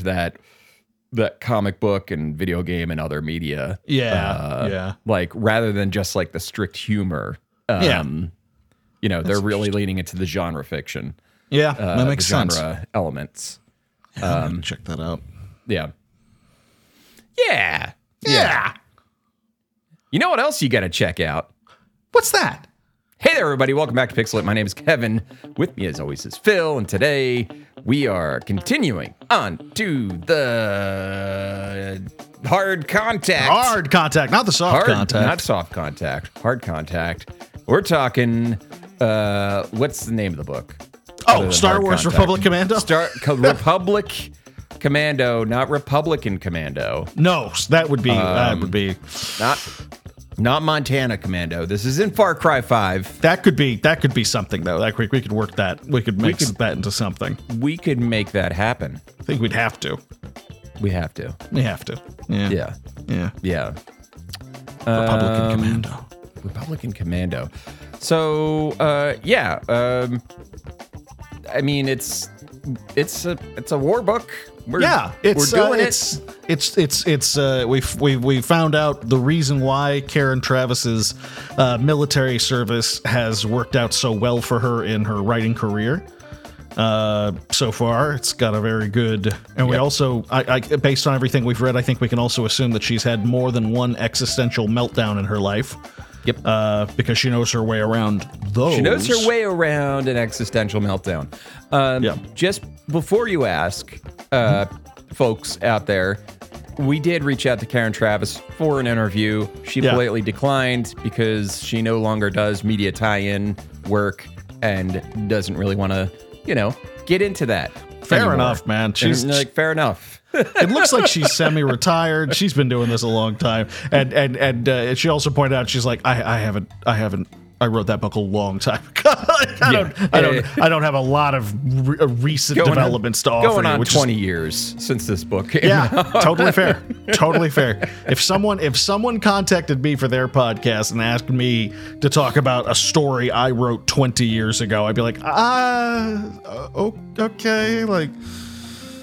that that comic book and video game and other media. Yeah, Uh, yeah. Like rather than just like the strict humor. Um, Yeah. You know, they're really leaning into the genre fiction. Yeah, Uh, that makes sense. genre elements. I'm gonna check that out. Yeah. Yeah. Yeah. You know what else you got to check out? What's that? Hey there, everybody. Welcome back to Pixel Lit. My name is Kevin. With me, as always, is Phil. And today we are continuing on to the hard contact. Hard contact, not the soft Hard- contact. Not soft contact. Hard contact. We're talking, uh, what's the name of the book? Oh, Star Wars Contact. Republic Commando. Star Republic Commando, not Republican Commando. no, that would be Um, that would be Not not Montana Commando. This is in Far Cry 5. that could be that could be something though. That we, we could work that. We could make could- that into something. We could make that happen. I think we'd have to. We have to. We have to. Yeah. Yeah. Yeah. Yeah. Republican Um, Commando. Republican Commando. So, uh, yeah. Um, I mean, it's it's a it's a war book. We're, Yeah, it's we're doing uh, it. it's it's it's it's uh, we we we found out the reason why Karen Traviss's uh, military service has worked out so well for her in her writing career. Uh, so far, it's got a very good, and we Yep. also, I, I, based on everything we've read, I think we can also assume that she's had more than one existential meltdown in her life. Yep. Uh, because she knows her way around those. She knows her way around an existential meltdown. Um, Yeah. Just before you ask, uh, folks out there, we did reach out to Karen Traviss for an interview. She Yeah. politely declined because she no longer does media tie-in work and doesn't really want to, you know, get into that. Fair anymore. enough, man. She's And, like fair enough. It looks like she's semi-retired. She's been doing this a long time, and and and uh, she also pointed out she's like, I, I haven't, I haven't. I wrote that book a long time ago. Like, I don't, I don't, I don't have a lot of re- uh, recent Going on- developments to offer. Going you, on which is- 20 years since this book yeah, totally fair. Totally fair. If someone if someone contacted me for their podcast and asked me to talk about a story I wrote 20 years ago, I'd be like, ah, uh, okay, like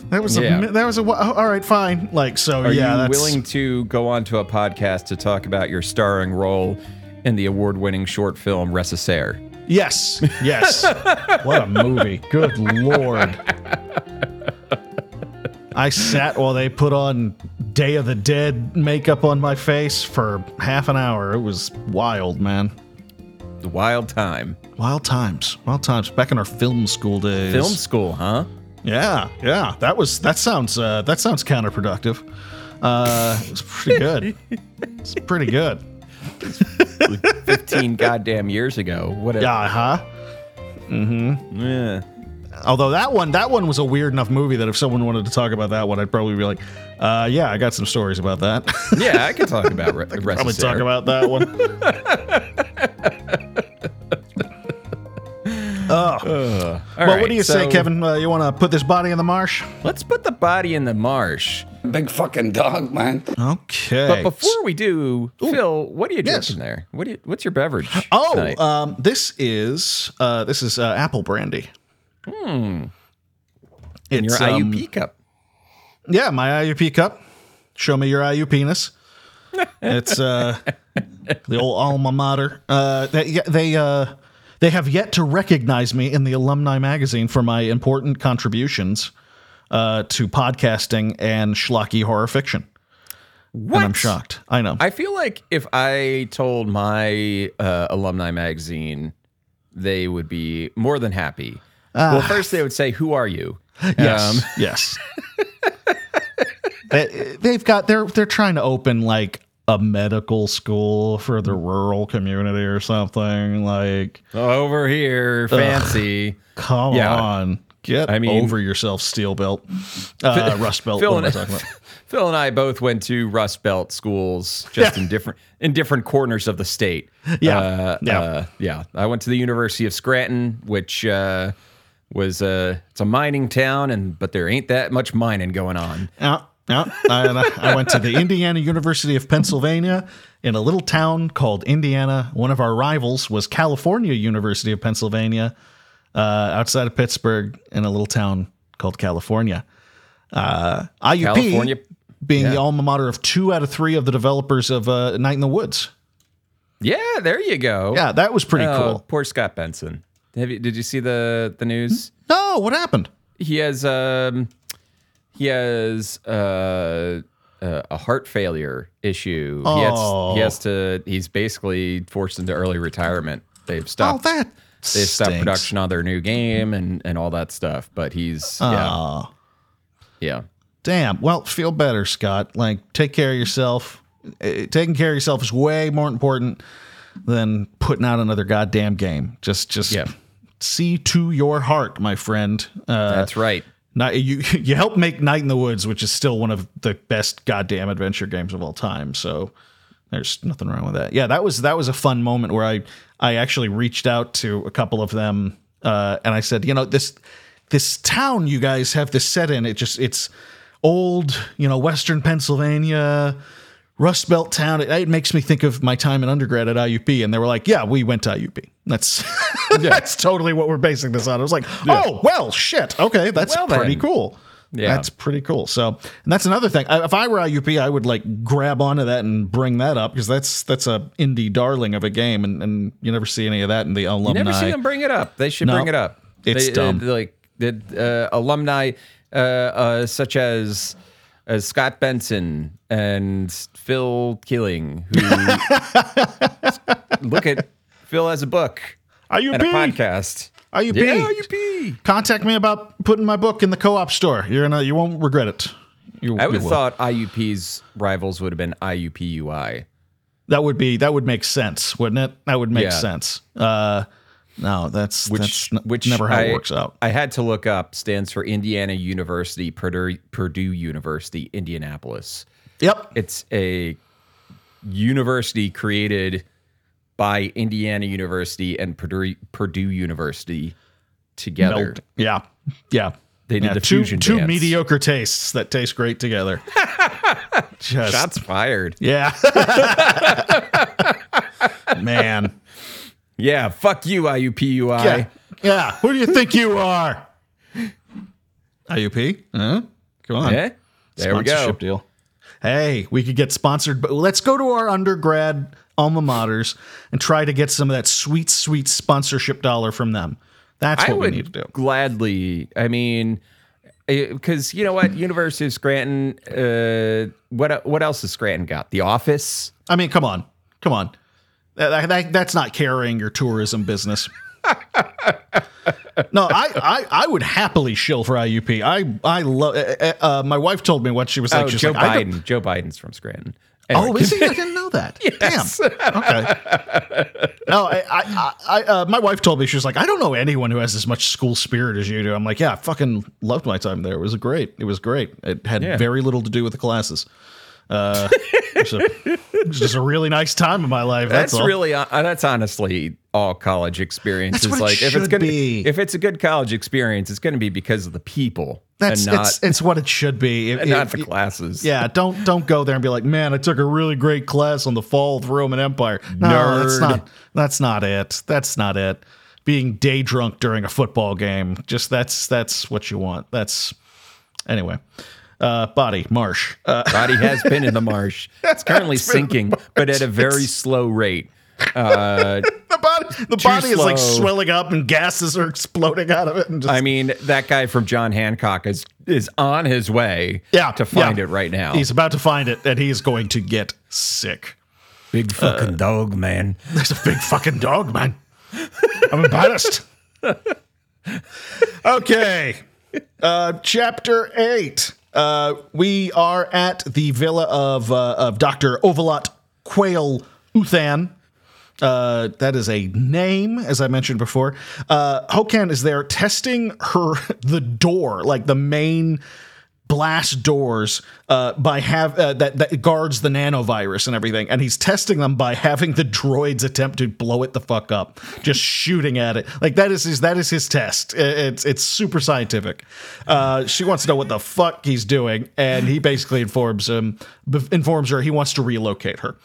that was Yeah. a that was a wh- oh, all right, fine. Like so, Are yeah, you that's willing to go on to a podcast to talk about your starring role in the award-winning short film Recessaire? Yes, yes. what a movie! Good lord. I sat while they put on Day of the Dead makeup on my face for half an hour. It was wild, man. The Wild Time. Wild times. Wild times. Back in our film school days. Film school, huh? Yeah, yeah. That was that sounds uh that sounds counterproductive. Uh it's pretty good. it's pretty good. 15 goddamn years ago. What a Yeah, huh? Mm-hmm. Yeah. Although that one, that one was a weird enough movie that if someone wanted to talk about that one, I'd probably be like, uh, "Yeah, I got some stories about that." Yeah, I could talk about Re- probably Recessaire. talk about that one. oh, All well, right, what do you say, Kevin? Uh, you want to put this body in the marsh? Let's put the body in the marsh. Big fucking dog, man. Okay. But before we do, Phil, what are you Yes. drinking there? What do you, what's your beverage? oh, um, this is uh, this is uh, apple brandy. Hmm. your It's um, IUP cup. Yeah, my IUP cup. Show me your IU penis. It's uh the old alma mater. Uh they they uh they have yet to recognize me in the alumni magazine for my important contributions uh to podcasting and schlocky horror fiction. What? And I'm shocked. I know. I feel like if I told my uh, alumni magazine, they would be more than happy. well, first they would say, "Who are you?" yes. Um, yes. they, they've got they're they're trying to open like a medical school for the rural community or something like over here, fancy. Come Yeah. on. Get I mean- over yourself, steel belt. Uh, rust belt. Phil What am I and, talking about? Phil and I both went to Rust Belt schools, just in different in different corners of the state. Yeah, uh, yeah. uh, yeah. I went to the University of Scranton, which uh, was a it's a mining town, and but there ain't that much mining going on. Yeah, yeah. I, I went to the Indiana University of Pennsylvania in a little town called Indiana. One of our rivals was California University of Pennsylvania, uh, outside of Pittsburgh, in a little town called California. Uh, IUP California- being the alma mater of two out of three of the developers of uh, Night in the Woods. Yeah, there you go. Yeah, that was pretty Oh, cool. Poor Scott Benson. Have you, did you see the the news? No, what happened? He has um he has uh, uh, a heart failure issue. He has, Oh. he has to. He's basically forced into early retirement. They've Oh, stopped. that They've stopped stinks. production on their new game and and all that stuff. But he's yeah Oh, yeah. damn. Well, feel better, Scott. Like, take care of yourself. Uh, taking care of yourself is way more important than putting out another goddamn game. Just, just Yeah. see to your heart, my friend. Uh, That's right. You you helped make Night in the Woods, which is still one of the best goddamn adventure games of all time. So there's nothing wrong with that. Yeah, that was that was a fun moment where I I actually reached out to a couple of them uh, and I said, you know this this town you guys have this set in. It just it's old, you know, Western Pennsylvania. Rust Belt town. It, it makes me think of my time in undergrad at IUP, and they were like, "Yeah, we went to IUP. That's that's totally what we're basing this on." I was like, "Oh, well, shit. Okay, that's Well, pretty then. cool. Yeah. That's pretty cool." So, and that's another thing. If I were IUP, I would like grab onto that and bring that up because that's that's a indie darling of a game, and, and you never see any of that in the alumni. Never see them bring it up. They should No, bring it up. it's They- dumb. uh, like the uh, alumni uh, uh, such as as Scott Benson and Phil Killing, who look at Phil has a book IUP, and a podcast. IUP. Yeah, UP. Contact me about putting my book in the co-op store. You're gonna, you won't regret it. You, I would have thought IUP's rivals would have been IUPUI. That would be that would make sense, wouldn't it? That would make Yeah. sense. Uh, no, that's which that's n- which never how I, it works out. I had to look up stands for Indiana University, Purdue, Purdue University, Indianapolis. Yep. It's a university created by Indiana University and Purdue, Purdue University together. Meld- Yeah. Yeah. They did Yeah, the two, fusion two dance. mediocre tastes that taste great together. Just Shots fired. yeah. Man. Yeah, fuck you, IUPUI. Yeah. Yeah. Who do you think you are? IUP? Huh? Come on. Yeah, there we go. Sponsorship deal. Hey, we could get sponsored, but let's go to our undergrad alma maters and try to get some of that sweet, sweet sponsorship dollar from them. That's I what we would need to do. gladly. I mean, because you know what, University of Scranton. Uh, what what else has Scranton got? The Office. I mean, come on, come on. That, that- that's not carrying your tourism business. no, I, I I would happily shill for IUP. I I love. Uh, uh, my wife told me what she was like. Oh, She's Joe like, Biden. Joe Biden's from Scranton. Oh, Anyway, is he? I didn't know that. Yes. Damn. Okay. No, I, I, I uh, my wife told me she was like, I don't know anyone who has as much school spirit as you do. I'm like, yeah, I fucking loved my time there. It was great. It was great. It had Yeah. very little to do with the classes. Uh, it, was a, it was just a really nice time in my life. That's, That's really uh, that's honestly all college experience. That's is what it like if it's gonna be. if it's a good college experience, it's going to be because of the people that's not it's, it's what it should be. If- not if- the classes. Yeah, don't don't go there and be like, man, I took a really great class on the fall of the Roman Empire. No, that's Nerd. not that's not it. That's not it. Being day drunk during a football game, just that's that's what you want. That's anyway. Uh, body marsh. Uh, Body has been in the marsh. It's currently sinking, but at a very slow rate. Uh, the body, the body is like swelling up and gases are exploding out of it. And just, I mean, that guy from John Hancock is is on his way yeah, to find yeah. it right now. He's about to find it, and he's going to get sick. big fucking dog, man. There's a big fucking dog, man. I'm embarrassed. okay. Uh, chapter eight. Uh, we are at the villa of uh, of Doctor Ovolot Qail Uthan. Uh, that is a name, as I mentioned before. Uh, Hokan is there testing her the door, like the main blast doors uh, by have uh, that that guards the nanovirus and everything, and he's testing them by having the droids attempt to blow it the fuck up, just shooting at it. Like that is his that is his test. It's it's super scientific. Uh, she wants to know what the fuck he's doing, and he basically informs him informs her he wants to relocate her.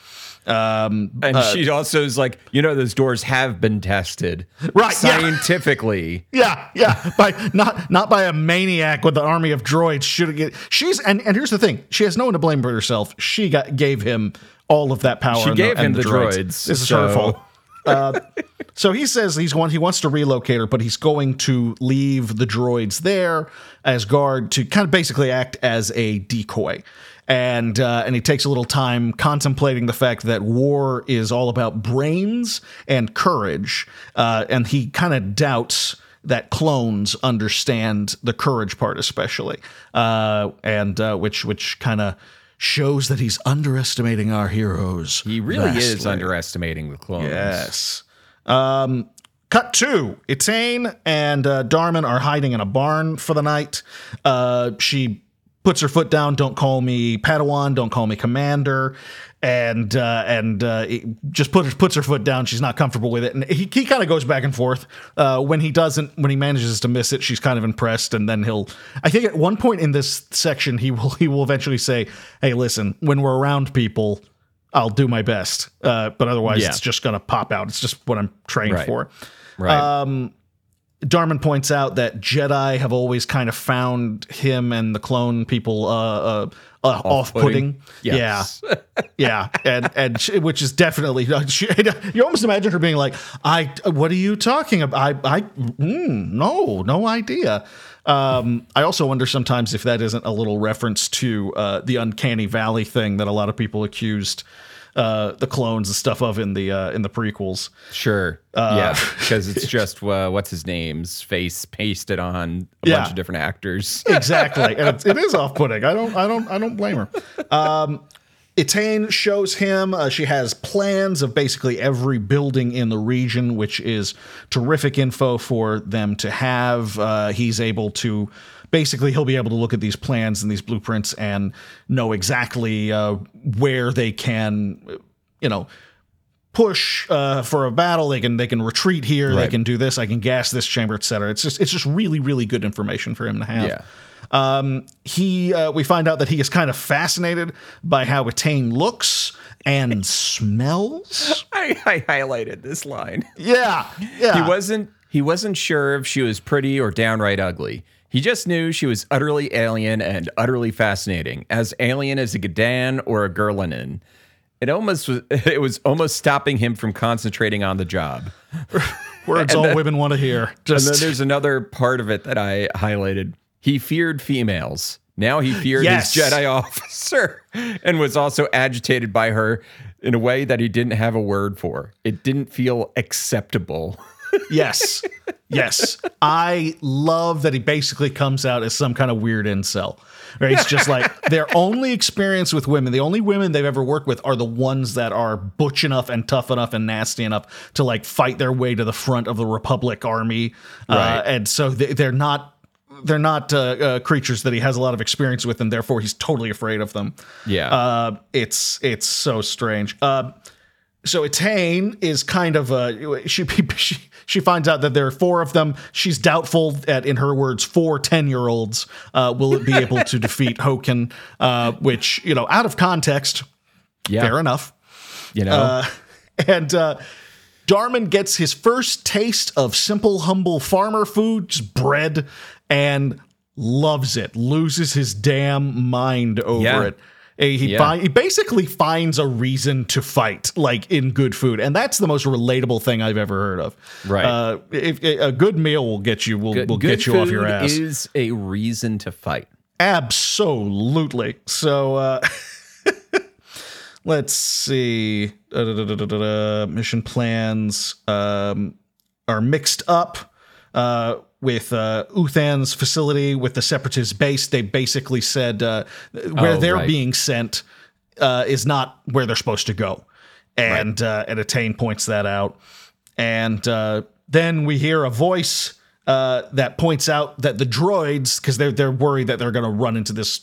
Um, And she also is like, you know, those doors have been tested, Right, yeah. Scientifically, Yeah, yeah, by not not by a maniac with an army of droids shooting it. She's and and here's the thing: she has no one to blame but herself. She got gave him all of that power. She and gave and him the droids, This is her so- fault. Uh, so he says he's one. He wants to relocate her, but he's going to leave the droids there as guard to kind of basically act as a decoy. And uh, and he takes a little time contemplating the fact that war is all about brains and courage, uh, and he kind of doubts that clones understand the courage part, especially, uh, and uh, which which kind of shows that he's underestimating our heroes. he really is underestimating the clones. Yes. Um, cut two. Etain and uh, Darman are hiding in a barn for the night. Uh, she puts her foot down. Don't call me Padawan. Don't call me Commander. And uh, and uh, just puts puts her foot down. She's not comfortable with it, and he, he kind of goes back and forth. Uh, when he doesn't, when he manages to miss it, she's kind of impressed, and then he'll. I think at one point in this section, he will he will eventually say, "Hey, listen, when we're around people, I'll do my best, uh, but otherwise Yeah. it's just gonna pop out. It's just what I'm trained Right. for. Right. Um, Darman points out that Jedi have always kind of found him and the clone people uh, uh, uh, off-putting. Yes. Yeah, yeah, and and she, which is definitely she, you almost imagine her being like, "I, what are you talking about? I, I, mm, no, no idea." Um, I also wonder sometimes if that isn't a little reference to uh, the uncanny valley thing that a lot of people accused uh, the clones and stuff of in the uh, in the prequels. Sure. Uh, yeah, because it's just uh, what's his name's face pasted on a Yeah. bunch of different actors. exactly and it's, it is off-putting i don't i don't i don't blame her um Etain shows him uh, she has plans of basically every building in the region, which is terrific info for them to have. Uh, he's able to basically he'll be able to look at these plans and these blueprints and know exactly uh, where they can, you know, push uh, for a battle. They can they can retreat here. They can do this. I can gas this chamber, etc. It's just it's just really really good information for him to have. Yeah. Um, he uh, we find out that he is kind of fascinated by how Etain looks and smells. I, I highlighted this line. Yeah, yeah. He wasn't he wasn't sure if she was pretty or downright ugly. He just knew she was utterly alien and utterly fascinating, as alien as a Gadan or a Gerlanin. It almost was it was almost stopping him from concentrating on the job. words all women want to hear. And then there's another part of it that I highlighted. He feared females. Now he feared Yes. his Jedi officer and was also agitated by her in a way that he didn't have a word for. It didn't feel acceptable. Yes, yes. I love that he basically comes out as some kind of weird incel. Right? It's just like their only experience with women, the only women they've ever worked with are the ones that are butch enough and tough enough and nasty enough to like fight their way to the front of the Republic army. Uh, and so they, they're not. They're not uh, uh, creatures that he has a lot of experience with, and therefore he's totally afraid of them. Yeah. Uh, it's it's so strange. Uh, so Etain is kind of a she, she she finds out that there are four of them. She's doubtful that, in her words, four 10 year olds uh, will be able to defeat Hokan, uh, which you know, out of context, yeah. fair enough. You know? Uh, and uh, Darman gets his first taste of simple, humble farmer food, just bread, and loves it. Loses his damn mind over Yeah. it. He, Yeah. fi- he basically finds a reason to fight, like in good food, and that's the most relatable thing I've ever heard of. Right. Uh, if, a good meal will get you will, will get you off your ass. is a reason to fight. Absolutely. So uh let's see. Mission plans um are mixed up uh with uh Uthan's facility with the separatist base. They basically said uh where Oh, they're right. being sent uh is not where they're supposed to go. And uh and Etain points that out. And uh, then we hear a voice uh, that points out that the droids, because they're they're worried that they're going to run into this,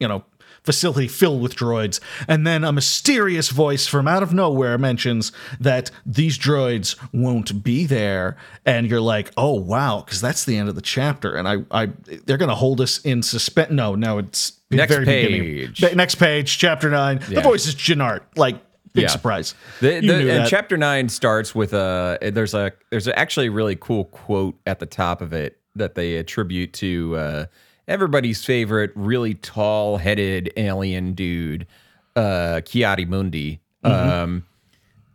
you know, facility filled with droids, and then a mysterious voice from out of nowhere mentions that these droids won't be there, and you're like, oh wow, because that's the end of the chapter, and I I they're going to hold us in suspense. No, no, it's Next very beginning. page. Ba- Next page, chapter nine. The voice is Jinart, like Big Yeah. surprise. The, the, and chapter nine starts with a there's a there's actually a really cool quote at the top of it that they attribute to uh, everybody's favorite really tall headed alien dude, uh, Ki-Adi-Mundi. Mm-hmm. Um,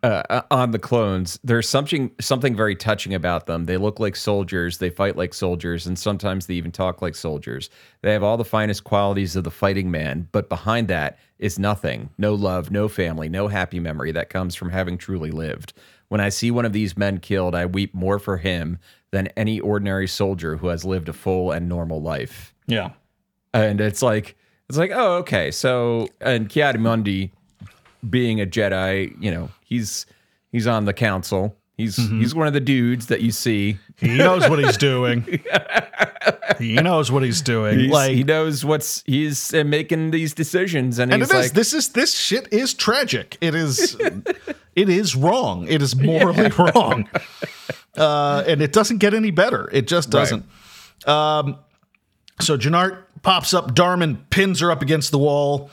uh, on the clones, there's something something very touching about them. They look like soldiers, they fight like soldiers, and sometimes they even talk like soldiers. They have all the finest qualities of the fighting man, but behind that is nothing. No love, no family, no happy memory that comes from having truly lived. When I see one of these men killed, I weep more for him than any ordinary soldier who has lived a full and normal life yeah. and it's like it's like oh okay so and Ki-Adi-Mundi being a Jedi you know he's he's on the council he's he's one of the dudes that you see He knows what he's doing. he knows what he's doing. He's- like he knows what's he's uh, making these decisions and, and he's it is like this is this shit is tragic. It is it is wrong. It is morally wrong. Uh, and it doesn't get any better. It just doesn't. Um, so Jinart pops up, Darman pins her up against the wall,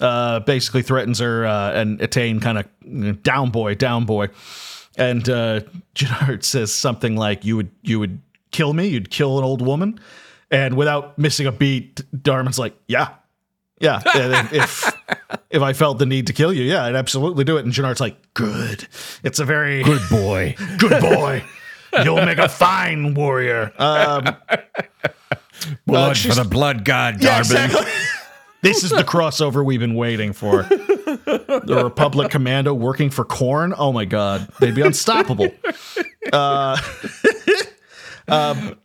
uh, basically threatens her, uh, and Etain kind of down boy, down boy. And uh, Jinart says something like, "You would, you would kill me. You'd kill an old woman." And without missing a beat, Darman's like, "Yeah, yeah. if if I felt the need to kill you, yeah, I'd absolutely do it." And Jinart's like, "Good. It's a very good boy good boy. You'll make a fine warrior." Um, blood she's- for the blood god yeah, Darby exactly. this is the crossover we've been waiting for. The Republic Commando working for Khorne. Oh my God, they'd be unstoppable. Uh, um,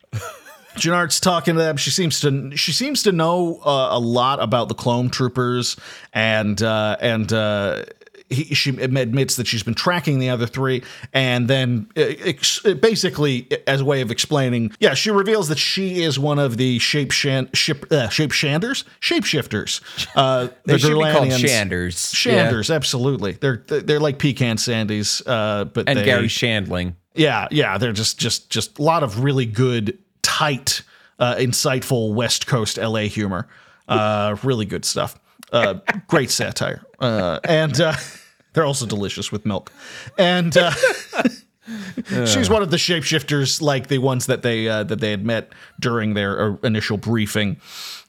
Jinart's talking to them. She seems to she seems to know uh, a lot about the clone troopers, and uh, and uh, he, she admits that she's been tracking the other three, and then uh, ex- basically as a way of explaining, yeah, she reveals that she is one of the shape shan- ship uh, shape shanders shapeshifters. Uh, they the should be called. Shanders Shanders, absolutely. They're they're like pecan sandies, uh, but and they, Garry Shandling yeah, yeah, they're just just just a lot of really good, tight, uh, insightful West Coast LA humor. Uh, really good stuff. Uh, great satire, uh, and uh, they're also delicious with milk. And uh, she's one of the shapeshifters, like the ones that they uh, that they had met during their uh, initial briefing.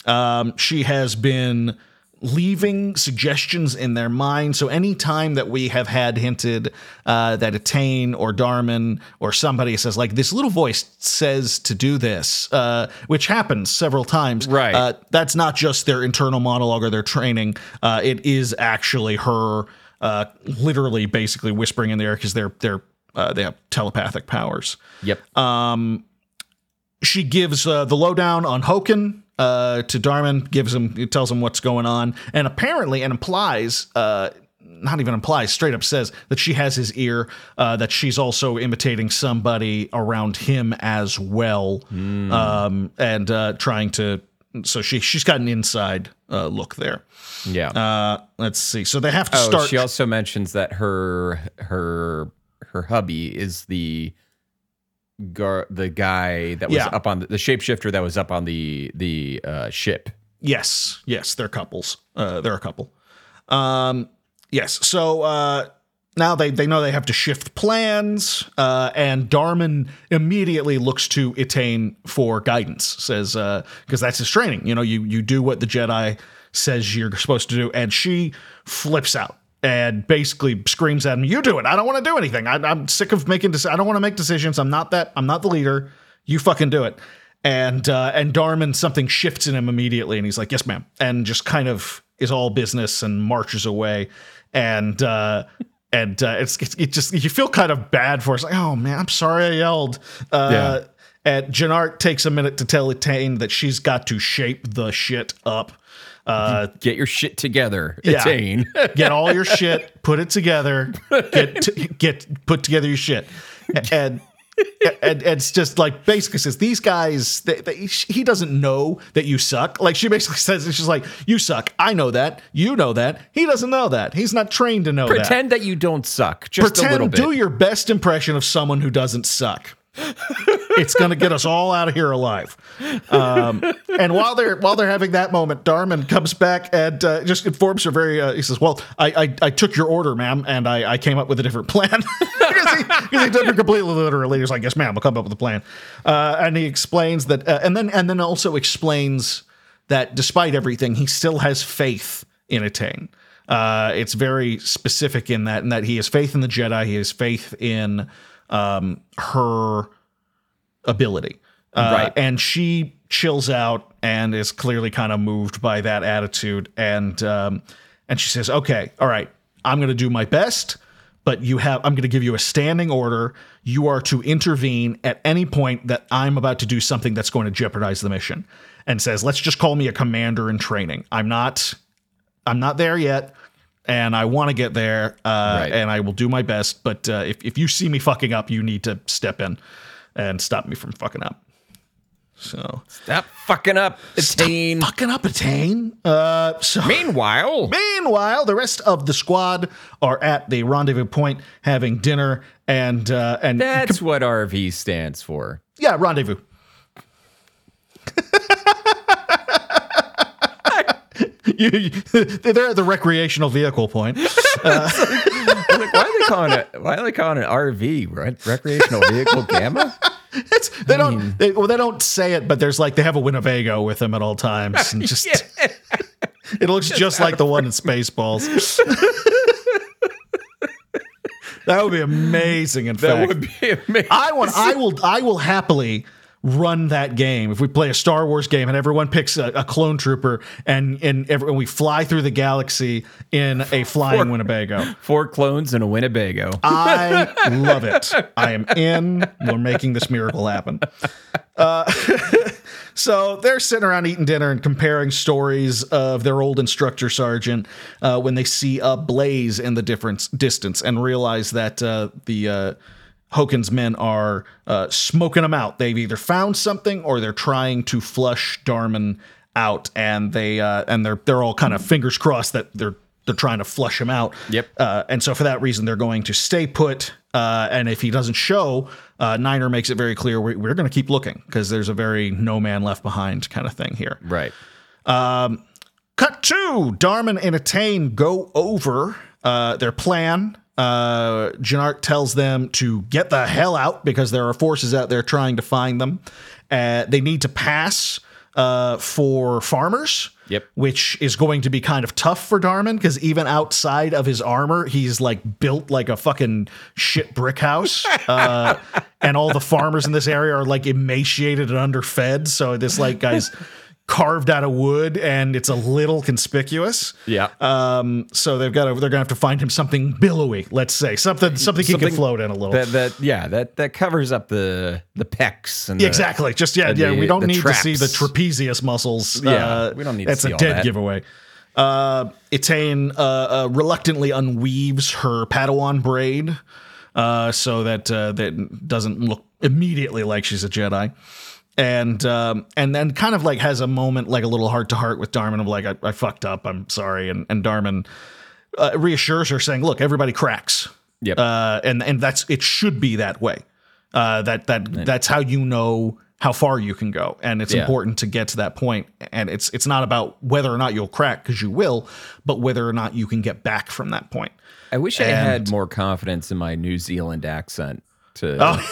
Um, she has been leaving suggestions in their mind. So anytime that we have had hinted uh, that Etain or Darman or somebody says like this little voice says to do this, uh, which happens several times, Right. Uh, that's not just their internal monologue or their training. Uh, it is actually her uh, literally basically whispering in the air because they're they're uh, they have telepathic powers yep she gives uh, the lowdown on Hokan uh, to Darman, gives him, tells him what's going on, and apparently, and implies, uh, not even implies, straight up says that she has his ear, uh, that she's also imitating somebody around him as well, um, and uh, trying to. So she she's got an inside uh, look there. yeah Uh, let's see. So they have to Oh, start. she also mentions that her her her hubby is the gar- the guy that was Yeah. up on the, the shapeshifter that was up on the the uh, ship. Yes, yes, they're couples. Uh, they're a couple. Um, yes. So uh, now they they know they have to shift plans, uh, and Darman immediately looks to Etain for guidance. Says because that's his training. You know, you you do what the Jedi says you're supposed to do, and she flips out. And basically screams at him, "You do it! I don't want to do anything. I, I'm sick of making. Dec- I don't want to make decisions. I'm not that. I'm not the leader. You fucking do it." and uh, and Darman something shifts in him immediately, and he's like, "Yes, ma'am," and just kind of is all business and marches away, and uh, and uh, it's, it's it just you feel kind of bad for us, like, "Oh man, I'm sorry I yelled." Uh, Yeah. And Jinart takes a minute to tell Etain that she's got to shape the shit up. Uh, Get your shit together, Yeah. Etain. get all your shit, put it together, get t- get put together your shit, and. And, and it's just like basically says these guys they, they, he doesn't know that you suck like she basically says she's like you suck i know that you know that he doesn't know that he's not trained to know that Pretend that you don't suck, just a little pretend bit. do your best impression of someone who doesn't suck it's going to get us all out of here alive. Um, and while they're while they're having that moment, Darman comes back and uh, just informs her very. Uh, he says, "Well, I, I I took your order, ma'am, and I, I came up with a different plan." because, he, he took completely literally. He's like, "Yes, ma'am, I'll come up with a plan." Uh, and he explains that, uh, and then and then also explains that despite everything, he still has faith in Etain. Uh, it's very specific in that, in that he has faith in the Jedi. He has faith in um, her ability. Uh, Right. And she chills out and is clearly kind of moved by that attitude. And um, and she says, "Okay, all right, I'm going to do my best." But you have, I'm going to give you a standing order. You are to intervene at any point that I'm about to do something that's going to jeopardize the mission. And says, let's just call me a commander in training. I'm not I'm not there yet, and I want to get there, uh, Right. and I will do my best. But uh, if if you see me fucking up, you need to step in and stop me from fucking up. So Stop fucking up, Etain. fucking up, Etain. Uh, so Meanwhile, meanwhile, the rest of the squad are at the rendezvous point having dinner, and uh, and that's what RV stands for. yeah, rendezvous. You, you- they're at the recreational vehicle point. Like, why are they calling it? Why are they calling it RV? Right? Recreational vehicle gamma. It's, they don't they, well, they don't say it, but there's like they have a Winnebago with them at all times, and just it looks just like the one in Spaceballs. that would be amazing. In That fact, would be amazing. I want. I will. I will happily run that game if we play a Star Wars game and everyone picks a, a clone trooper and and, every, and we fly through the galaxy in a flying Winnebago. Four clones and a Winnebago. I love it. I am in. We're making this miracle happen. Uh, so they're sitting around eating dinner and comparing stories of their old instructor sergeant uh, when they see a blaze in the difference distance and realize that uh, the uh, Hokan's men are uh, smoking them out. They've either found something or they're trying to flush Darman out, and they uh, and they're they're all kind of fingers crossed that they're they're trying to flush him out. Yep. Uh, and so for that reason, they're going to stay put. Uh, and if he doesn't show, uh, Niner makes it very clear we're, we're going to keep looking because there's a very no man left behind kind of thing here. right. Cut two. Darman and Etain go over uh, their plan. Uh, Jinart tells them to get the hell out because there are forces out there trying to find them. Uh, they need to pass uh, for farmers. Yep. Which is going to be kind of tough for Darman because even outside of his armor, he's like built like a fucking shit brick house. Uh, and all the farmers in this area are like emaciated and underfed. So this like guy's carved out of wood and it's a little conspicuous. Yeah. Um, so they've got to, they're gonna have to find him something billowy, let's say something something, he can float in a little. that that yeah that that covers up the the pecs and Yeah, the- exactly. Just yeah, the- yeah. We don't the need to see the trapezius muscles. Yeah, Uh, we don't need to That's see a dead that. giveaway. Uh, Etain uh, uh, reluctantly unweaves her Padawan braid, uh, so that uh, that doesn't look immediately like she's a Jedi. And um, and then kind of like has a moment like a little heart to heart with Darman of like I, I fucked up I'm sorry and and Darman uh, reassures her saying look everybody cracks Yep. uh, and and that's it should be that way. Uh, that that that's how you know how far you can go, and it's Yeah. important to get to that point. And it's it's not about whether or not you'll crack because you will, but whether or not you can get back from that point. I wish I had more confidence in my New Zealand accent to Oh.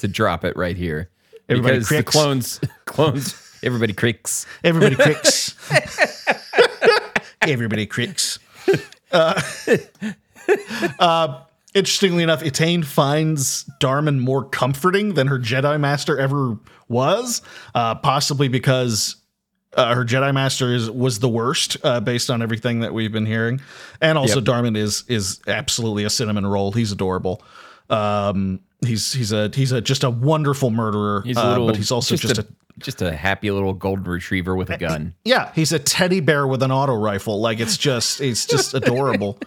to drop it right here. Everybody because the clones clones everybody creaks. Everybody cricks. Everybody cricks. Uh, uh, interestingly enough, Etain finds Darman more comforting than her Jedi Master ever was, uh, possibly because uh, her Jedi Master is, was the worst, uh, based on everything that we've been hearing, and also Yep. Darman is is absolutely a cinnamon roll. He's adorable. Um, he's he's a he's a just a wonderful murderer, He's a uh, little but he's also just, a just a happy little golden retriever with a gun. yeah, he's a teddy bear with an auto rifle. Like it's just it's just adorable.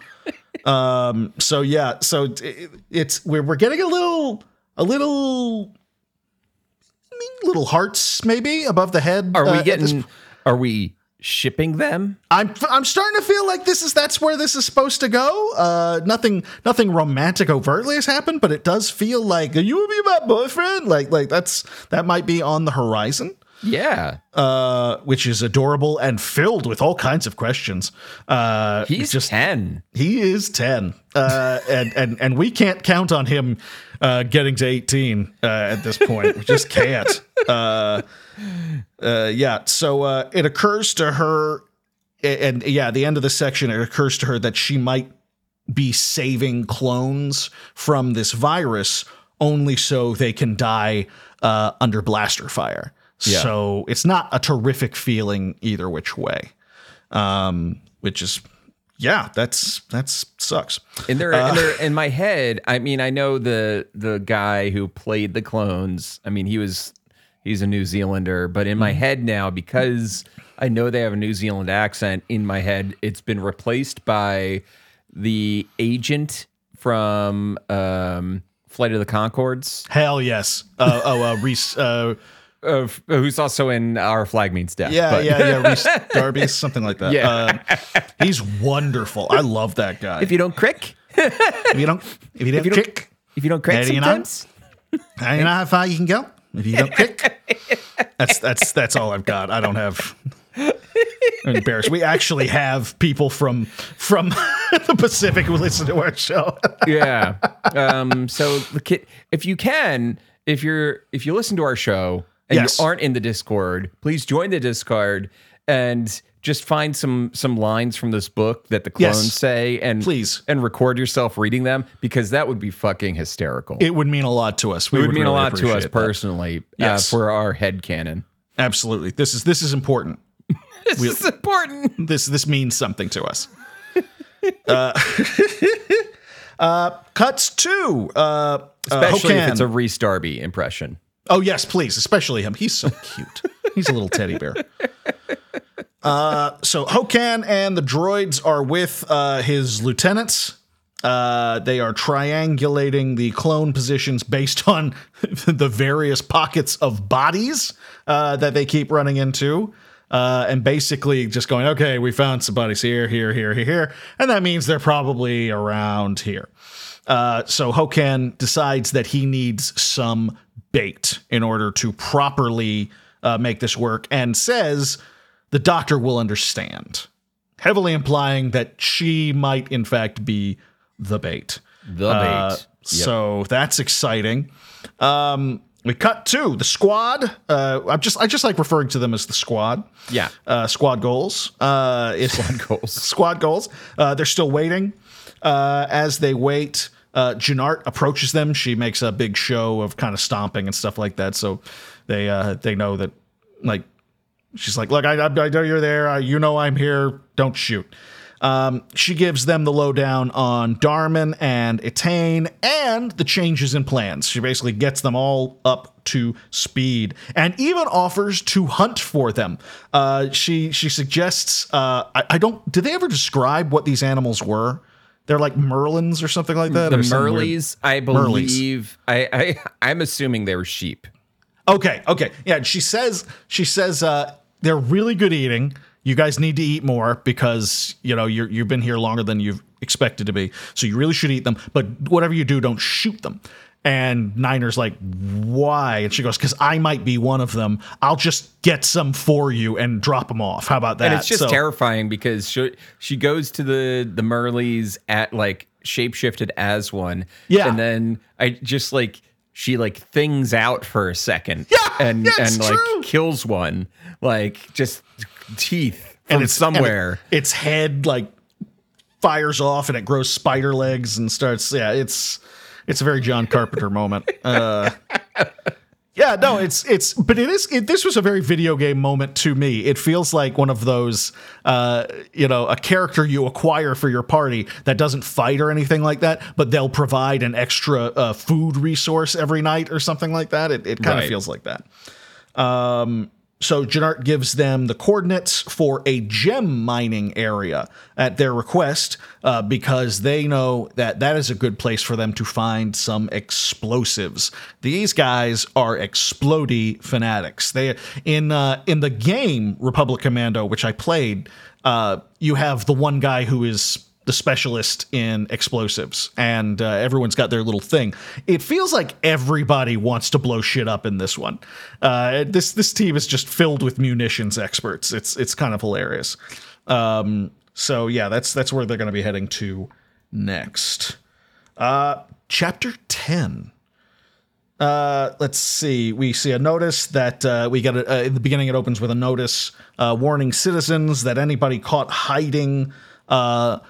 Um so yeah, so it, it's we're we're getting a little a little little hearts maybe above the head. Are uh, we this- getting are we shipping them. I'm I'm starting to feel like this is that's where this is supposed to go. Uh, nothing nothing romantic overtly has happened, but it does feel like you will be my boyfriend. Like like that's that might be on the horizon. Yeah. Uh, which is adorable and filled with all kinds of questions. Uh, He's just 10. he is ten, uh, and and and we can't count on him uh, getting to eighteen uh, at this point. We just can't. Uh, uh, yeah. So uh, it occurs to her, and yeah, at the end of the section, it occurs to her that she might be saving clones from this virus only so they can die uh, under blaster fire. Yeah. So it's not a terrific feeling either which way. Um, which is, yeah, that's that's sucks. In their, in their in my head, I mean, I know the the guy who played the clones. I mean, he was he's a New Zealander, but in my head now, because I know they have a New Zealand accent, in my head, it's been replaced by the agent from um, Flight of the Conchords, Hell yes. Uh, oh, uh, Reese. Uh, who's also in Our Flag Means Death. yeah, but yeah, yeah. Rhys Darby, something like that. Yeah. Uh, he's wonderful. I love that guy. If you don't crick, If you don't, if you don't you don't- kick, if you don't crick, do you know? sometimes. I know how far you can go. If you don't kick, that's that's that's all I've got. I don't have. I'm embarrassed. We actually have people from from the Pacific who listen to our show. yeah. Um, so the kid, if you can, if you're if you listen to our show and Yes. you aren't in the Discord, please join the Discord and just find some some lines from this book that the Yes. clones say and Please. and record yourself reading them because that would be fucking hysterical. It would mean a lot to us. We It would mean a lot to us that. personally Yes. uh, for our head canon. Absolutely. This is this is important. This is important. This this means something to us. uh, uh, cuts to uh, Especially uh, if it's a. Rhys Darby impression. Oh yes, please, especially him. He's so cute. He's a little teddy bear. Uh, so Hokan and the droids are with uh, his lieutenants. Uh, they are triangulating the clone positions based on the various pockets of bodies uh, that they keep running into. Uh, and basically just going, okay, we found some bodies here, here, here, here, here. And that means they're probably around here. Uh, so Hokan decides that he needs some bait in order to properly uh, make this work and says the doctor will understand, heavily implying that she might, in fact, be the bait. The Uh, bait. Yep. So that's exciting. Um, we cut to the squad. Uh, I'm just I just like referring to them as the squad. Yeah. Uh, squad goals. Uh, Squad goals. Squad goals. Uh, they're still waiting. Uh, as they wait, uh, Jinart approaches them. She makes a big show of kind of stomping and stuff like that. So they uh, they know that like she's like, look, I, I, know you're there. I, you know I'm here. Don't shoot. Um, she gives them the lowdown on Darman and Etain and the changes in plans. She basically gets them all up to speed and even offers to hunt for them. Uh, she she suggests. Uh, I, I don't. Did they ever describe what these animals were? They're like merlins or something like that. The or some weird- Merleys, I believe. I, I I'm assuming they were sheep. Okay, okay. Yeah, she says she says uh they're really good eating. You guys need to eat more because, you know, you're you've been here longer than you've expected to be. So you really should eat them, but whatever you do, don't shoot them. And Niner's like, "Why?" And she goes, "Cuz I might be one of them. I'll just get some for you and drop them off. How about that?" And it's just So- terrifying because she she goes to the the Merleys at like shapeshifted as one. Yeah. And then I just like she like things out for a second. Yeah, And yeah, and like true. kills one. Like just teeth and it's somewhere. and it- its head like fires off and it grows spider legs and starts yeah it's it's a very john carpenter moment. Uh yeah no it's it's but it is it, this was a very video game moment to me. It feels like one of those uh you know a character you acquire for your party that doesn't fight or anything like that but they'll provide an extra uh, food resource every night or something like that. It, it kind of Right. feels like that. Um so Jinart gives them the coordinates for a gem mining area at their request uh, because they know that that is a good place for them to find some explosives. These guys are explody fanatics. They in uh, in the game Republic Commando, which I played, uh, you have the one guy who is the specialist in explosives, and uh, everyone's got their little thing. It feels like everybody wants to blow shit up in this one. Uh, this this team is just filled with munitions experts. It's it's kind of hilarious. Um, so yeah, that's that's where they're going to be heading to next. Uh, chapter ten. Uh, let's see. We see a notice that uh, we get a, uh, in the beginning. It opens with a notice uh, warning citizens that anybody caught hiding uh,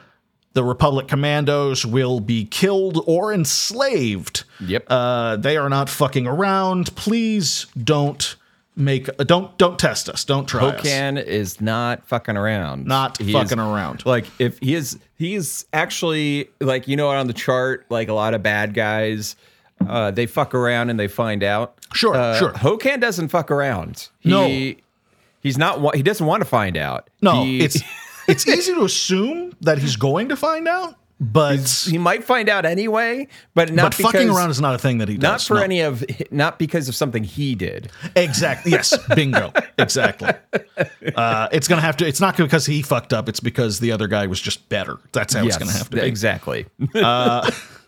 the Republic commandos will be killed or enslaved. Yep. Uh, they are not fucking around. Please don't make uh, don't don't test us. Don't try us. Hokan is not fucking around. Not He fucking is- around. Like if he is, he is actually like you know on the chart, like a lot of bad guys, uh, they fuck around and they find out. Sure, uh, sure. Hokan doesn't fuck around. He, No. he's not. He doesn't want to find out. No, He- it's it's easy to assume that he's going to find out, but he might find out anyway, but not but fucking around is not a thing that he does. Not for no. any of, not because of something he did. Exactly. Yes. Bingo. exactly. Uh, it's gonna have to. It's not because he fucked up. It's because the other guy was just better. That's how it's gonna have to be. exactly. Uh,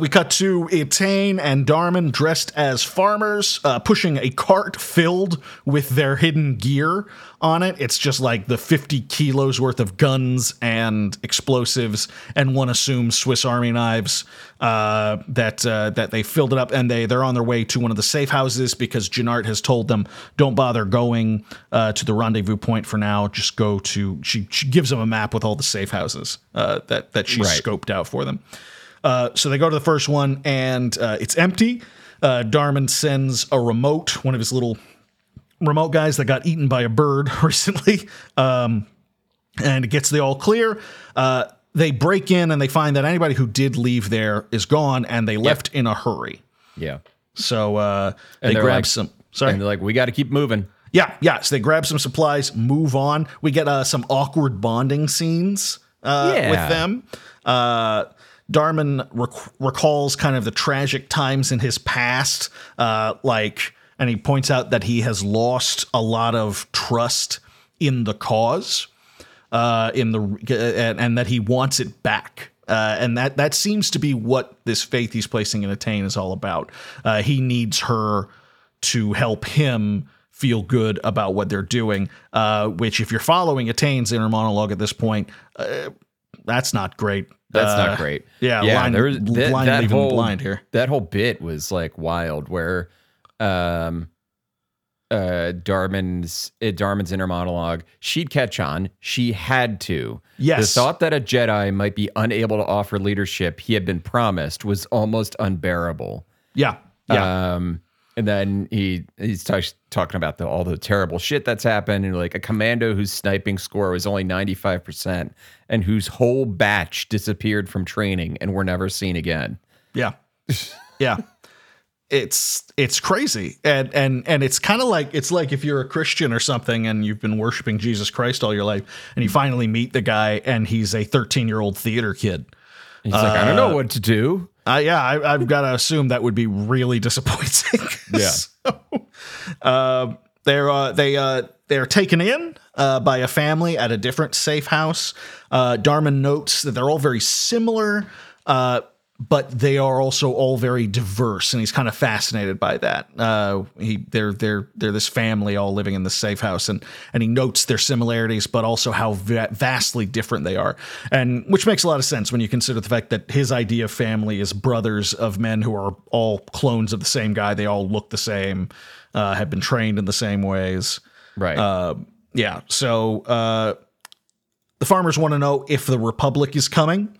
we cut to Etain and Darman dressed as farmers, uh, pushing a cart filled with their hidden gear on it. It's just like the 50 kilos worth of guns and explosives, and one assumes Swiss Army knives. Uh, that uh, that they filled it up, and they they're on their way to one of the safe houses because Jinart has told them don't bother going uh, to the rendezvous point for now. Just go to. She, she gives them a map with all the safe houses uh, that that she Right. scoped out for them. Uh, so they go to the first one and uh, it's empty. Uh, Darman sends a remote, one of his little remote guys that got eaten by a bird recently, um, and it gets the all clear. Uh, they break in and they find that anybody who did leave there is gone, and they left in a hurry. yeah. So uh, they grab like- some. Sorry. And they're like, we got to keep moving. Yeah, yeah. So they grab some supplies, move on. We get uh, some awkward bonding scenes uh, Yeah. with them. Uh, Darman rec- recalls kind of the tragic times in his past, uh, like, and he points out that he has lost a lot of trust in the cause, uh, in the and, and that he wants it back. Uh, and that that seems to be what this faith he's placing in Etain is all about. Uh, he needs her to help him feel good about what they're doing. Uh, which, if you're following Etain's inner monologue at this point, uh, that's not great. That's Uh, not great. Yeah, yeah. line, there was that, line that whole blind here. That whole bit was like wild, where um, uh, Darman's uh, Darman's inner monologue. She'd catch on. She had to. Yes. The thought that a Jedi might be unable to offer leadership he had been promised was almost unbearable. Yeah, yeah. Um, and then he he's t- talking about the, all the terrible shit that's happened, and like a commando whose sniping score was only ninety five percent, and whose whole batch disappeared from training and were never seen again. Yeah. Yeah. It's it's crazy. And and and it's kind of like it's like if you're a Christian or something and you've been worshiping Jesus Christ all your life and you finally meet the guy and he's a 13-year-old theater kid. He's like, I don't uh, know what to do. Uh, yeah, I, I've got to assume that would be really disappointing. Yeah. So, uh, they're uh, they uh, they're taken in uh, by a family at a different safe house. Uh, Darman notes that they're all very similar, uh, but they are also all very diverse, and he's kind of fascinated by that. Uh, he they're they're they're this family all living in the safe house, and and he notes their similarities, but also how va- vastly different they are, and which makes a lot of sense when you consider the fact that his idea of family is brothers of men who are all clones of the same guy. They all look the same, uh, have been trained in the same ways. Right. Uh, yeah. So uh, the farmers want to know if the Republic is coming,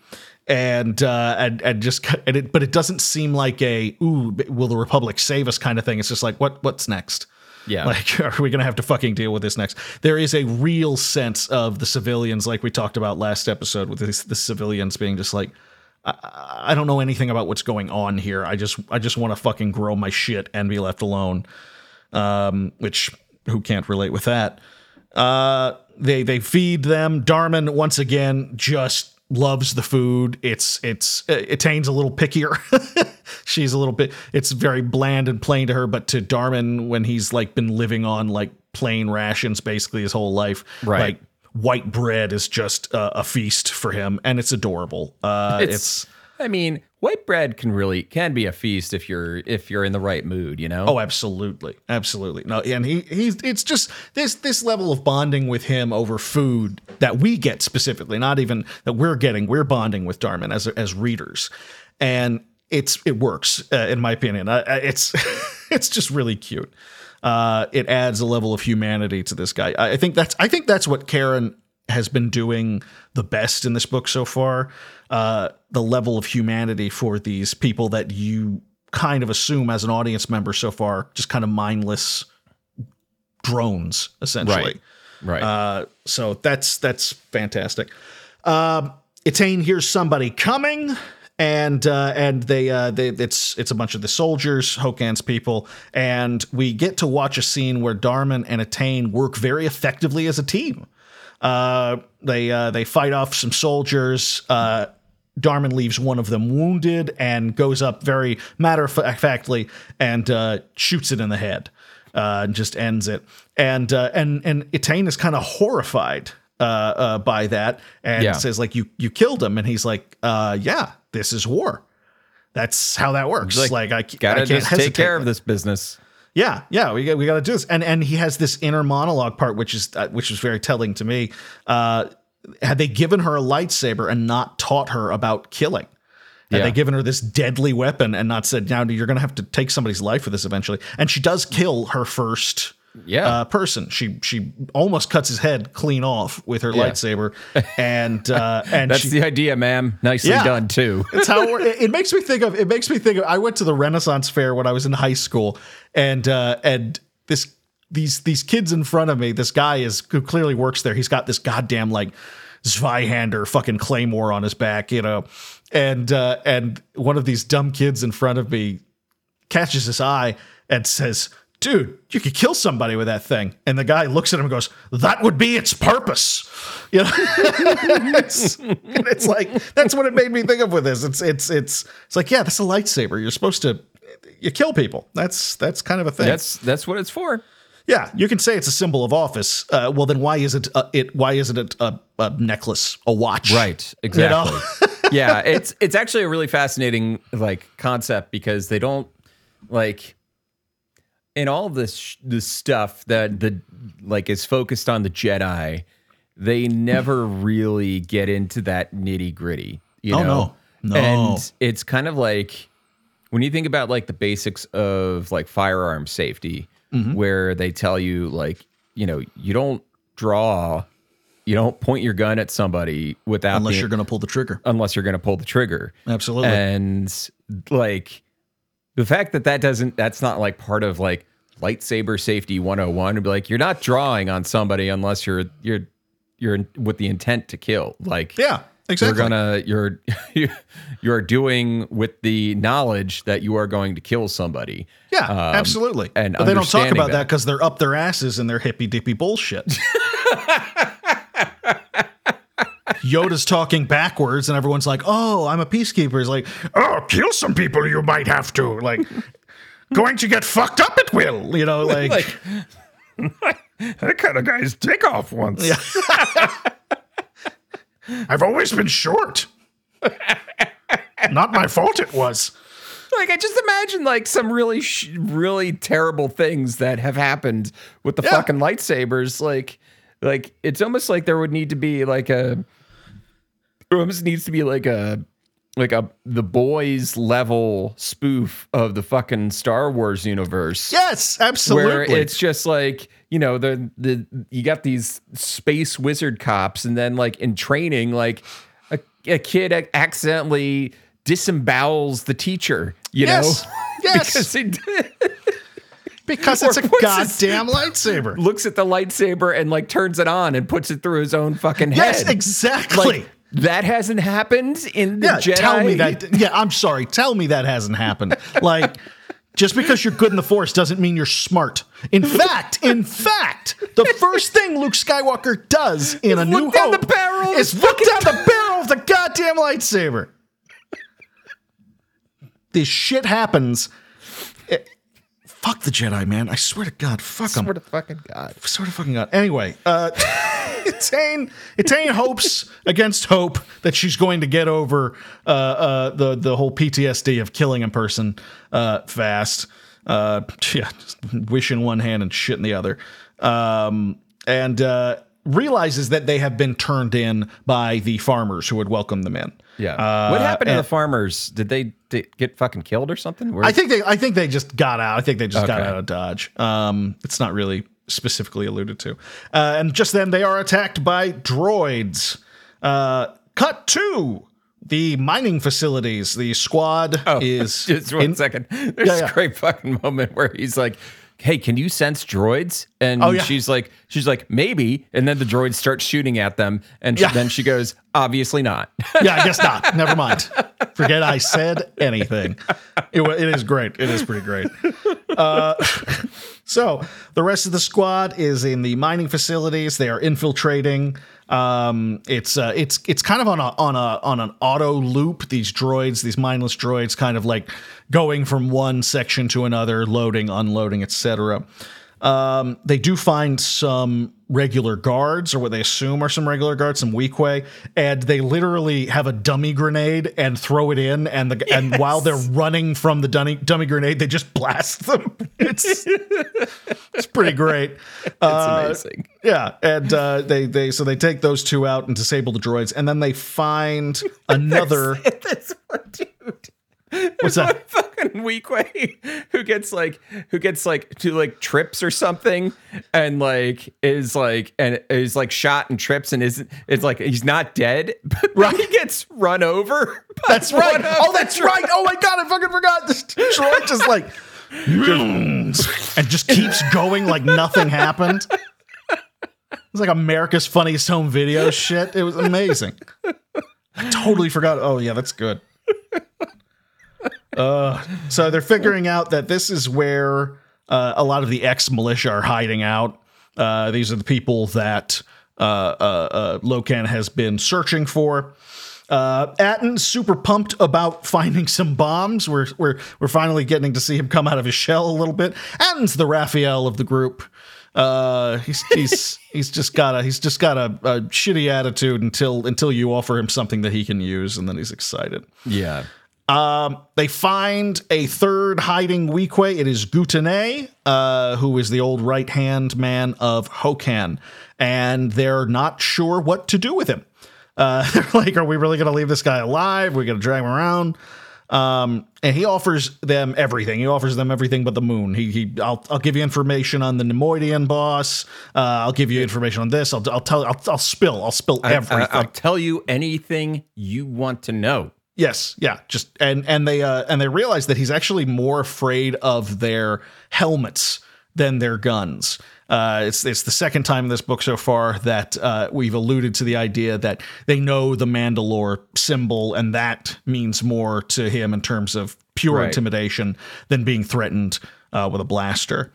and uh, and and just and it, but it doesn't seem like a ooh will the Republic save us kind of thing. It's just like what what's next. yeah. Like, are we going to have to fucking deal with this next? There is a real sense of the civilians, like we talked about last episode, with this, the civilians being just like, I, I don't know anything about what's going on here. I just, I just want to fucking grow my shit and be left alone. Um, which who can't relate with that. Uh, they they feed them. Darman once again just loves the food. It's it's it Etain's a little pickier. She's a little bit. It's very bland and plain to her, but to Darman, when he's like been living on like plain rations basically his whole life, Right. Like white bread is just uh, a feast for him, and it's adorable. Uh, it's, It's, I mean, white bread can really can be a feast if you're if you're in the right mood, you know. Oh, absolutely, absolutely. No, and he he's it's just this this level of bonding with him over food that we get specifically, not even that we're getting. We're bonding with Darman as as readers, and it's it works uh, in my opinion. Uh, it's it's just really cute. Uh, it adds a level of humanity to this guy. I, I think that's I think that's what Karen has been doing the best in this book so far. Uh, the level of humanity for these people that you kind of assume as an audience member so far, just kind of mindless drones, essentially. right. Uh, so that's that's fantastic. Um, Etain hears somebody coming, and uh, and they uh, they it's it's a bunch of the soldiers, Hokan's people, and we get to watch a scene where Darman and Etain work very effectively as a team. Uh, they uh, they fight off some soldiers. Uh, Darman leaves one of them wounded and goes up very matter of factly and uh, shoots it in the head uh, and just ends it. And uh, and and Etain is kind of horrified uh, uh, by that and Yeah. says like you you killed him and he's like uh, yeah this is war. That's how that works. Like, Like, I, Gotta I can't just hesitate. take care of this business. Yeah, yeah, we got we got to do this, and and he has this inner monologue part, which is uh, which is very telling to me. Uh, had they given her a lightsaber and not taught her about killing, had Yeah. they given her this deadly weapon and not said, "Now you're going to have to take somebody's life with this eventually," and she does kill her first. Yeah. Uh, person. She she almost cuts his head clean off with her Yeah. lightsaber, and uh, and That's she, the idea, ma'am. Nicely Yeah. done too. it's how it, it it makes me think of. It makes me think of. I went to the Renaissance Fair when I was in high school, and uh, and this these these kids in front of me. This guy is who clearly works there. He's got this goddamn like Zweihander fucking claymore on his back, you know, and uh, and one of these dumb kids in front of me catches his eye and says. Dude, you could kill somebody with that thing. And the guy looks at him and goes, That would be its purpose. You know? it's, and it's like that's what it made me think of with this. It's it's it's it's like yeah, that's a lightsaber. You're supposed to you kill people. That's that's kind of a thing. That's that's what it's for. yeah, you can say it's a symbol of office. Uh, well, then why is it uh, it? Why isn't it a, a necklace, a watch? Right. You know? Exactly. yeah, it's it's actually a really fascinating like concept because they don't like in all this this stuff that the like is focused on the Jedi, they never really get into that nitty gritty. You Oh, know, no. No. and it's kind of like when you think about like the basics of like firearm safety, Mm-hmm. where they tell you like you know you don't draw. You don't point your gun at somebody without Unless the- you're going to pull the trigger. unless you're going to pull the trigger. Absolutely. And like the fact that that doesn't that's not like part of like lightsaber safety 101 to be like you're not drawing on somebody unless you're you're you're with the intent to kill. Like yeah, exactly. you're gonna you're you're doing with the knowledge that you are going to kill somebody. yeah, Um, absolutely. and but they don't talk about that because they're up their asses in their hippy dippy bullshit. Yoda's talking backwards, and everyone's like, "Oh, I'm a peacekeeper." He's like, "Oh, kill some people. You might have to like." Going to get fucked up at will, you know, like, Like that kind of guy's dick off once. Yeah. I've always been short. Not my fault it was. Like I just imagine like some really sh- really terrible things that have happened with the Yeah. fucking lightsabers. Like like it's almost like there would need to be like a almost needs to be like a like a the boys level spoof of the fucking Star Wars universe. Yes, absolutely. Where it's just like you know the the you got these space wizard cops, and then like in training, like a, a kid accidentally disembowels the teacher. You Yes, know, yes. because he did- because it's a puts his- goddamn lightsaber. looks at the lightsaber and like turns it on and puts it through his own fucking head. Yes, exactly. Like that hasn't happened in the yeah, Jedi. tell me that. Yeah, I'm sorry. Tell me that hasn't happened. Like, Just because you're good in the Force doesn't mean you're smart. In fact, in fact, the first thing Luke Skywalker does in a New down Hope the barrel is look down the barrel of the goddamn lightsaber. This shit happens. Fuck the Jedi, man. I swear to God, fuck them. Swear to fucking God. Swear to fucking God. Anyway, uh, Etain, Etain hopes against hope that she's going to get over uh, uh, the the whole PTSD of killing a person uh, fast. Uh, yeah, just wish in one hand and shit in the other. Um, and uh, realizes that they have been turned in by the farmers who had welcomed them in. Yeah. Uh, what happened to the farmers? Did they, d get fucking killed or something? Where- I think they I think they just got out. I think they just got out of Dodge. Um, it's not really specifically alluded to. Uh, and just then they are attacked by droids. Uh, cut to the mining facilities. The squad is Oh, just one in- second. There's Yeah, yeah. a great fucking moment where he's like, "Hey, can you sense droids?" And Oh, yeah. she's like, "She's like, maybe." And then the droids start shooting at them, and she- then she goes, "Obviously not." yeah, I guess not. Never mind. Forget I said anything. It, it is great. It is pretty great. Uh, so the rest of the squad is in the mining facilities. They are infiltrating. Um, it's uh, it's it's kind of on a on a on an auto loop. These droids, these mindless droids, kind of like going from one section to another, loading, unloading, etc. Um, they do find some regular guards, or what they assume are some regular guards, some weak way, and they literally have a dummy grenade and throw it in, and the and while they're running from the dummy dummy grenade, they just blast them. It's it's pretty great. It's Uh, amazing. Yeah, and uh, they they so they take those two out and disable the droids, and then they find another. What's that? fucking weak way who gets like who gets like to like trips or something and like is like and is like shot and trips and isn't it's like he's not dead but Right. he gets run over That's right. Oh, that's right. Oh my god, I fucking forgot. This droid just like and just keeps going like nothing happened. It's like America's Funniest Home Video shit. It was amazing. I totally forgot. Oh yeah, that's good. Uh, so they're figuring out that this is where uh, a lot of the ex-militia are hiding out. Uh, these are the people that uh, uh, uh, Hokan has been searching for. Uh, Atin's super pumped about finding some bombs. We're we're we're finally getting to see him come out of his shell a little bit. Atin's the Raphael of the group. Uh, he's he's he's just got a he's just got a, a shitty attitude until until you offer him something that he can use, and then he's excited. yeah Um, they find a third hiding Weequay. It is Guta-Nay, uh, who is the old right hand man of Hokan, and they're not sure what to do with him. Uh, they're like, are we really going to leave this guy alive? We're going to drag him around. Um, and he offers them everything. He offers them everything but the moon. He, he I'll, I'll give you information on the Neimoidian boss. Uh, I'll give you information on this. I'll, I'll tell, I'll, I'll spill, I'll spill everything. I, everything. will tell you anything you want to know Yes, yeah, just and and they uh and they realize that he's actually more afraid of their helmets than their guns. Uh, it's it's the second time in this book so far that uh, we've alluded to the idea that they know the Mandalore symbol, and that means more to him in terms of pure Right. intimidation than being threatened uh, with a blaster.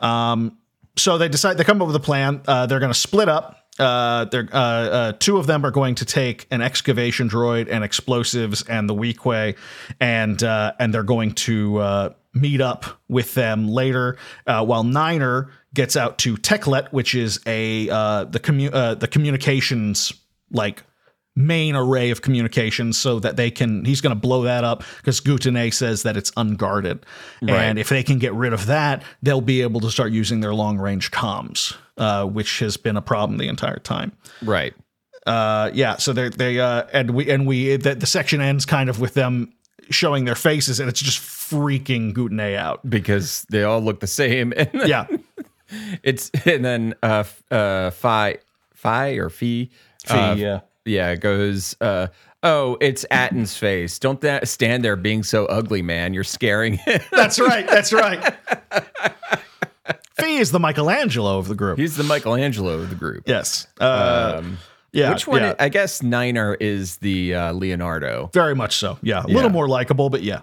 Um, so they decide they come up with a plan. Uh, they're going to split up. Uh, uh, uh, two of them are going to take an excavation droid and explosives and the Weequay, and uh, and they're going to uh, meet up with them later. Uh, while Niner gets out to Teklet, which is a uh, the commu- uh, the communications like main array of communications so that they can he's going to blow that up because Guta-Nay says that it's unguarded. And if they can get rid of that they'll be able to start using their long range comms uh, which has been a problem the entire time. Right. Uh, yeah so they they uh, and we and we the, the section ends kind of with them showing their faces and it's just freaking Guta-Nay out. Because they all look the same and yeah. it's and then uh uh phi phi or fee uh, yeah. Yeah it goes uh oh it's Atin's face don't that stand there being so ugly man you're scaring him that's right that's right Fi is the Michelangelo of the group he's the michelangelo of the group yes uh, um yeah which one yeah. i guess niner is the uh leonardo Very much so. Yeah. A Yeah. little more likable, but yeah.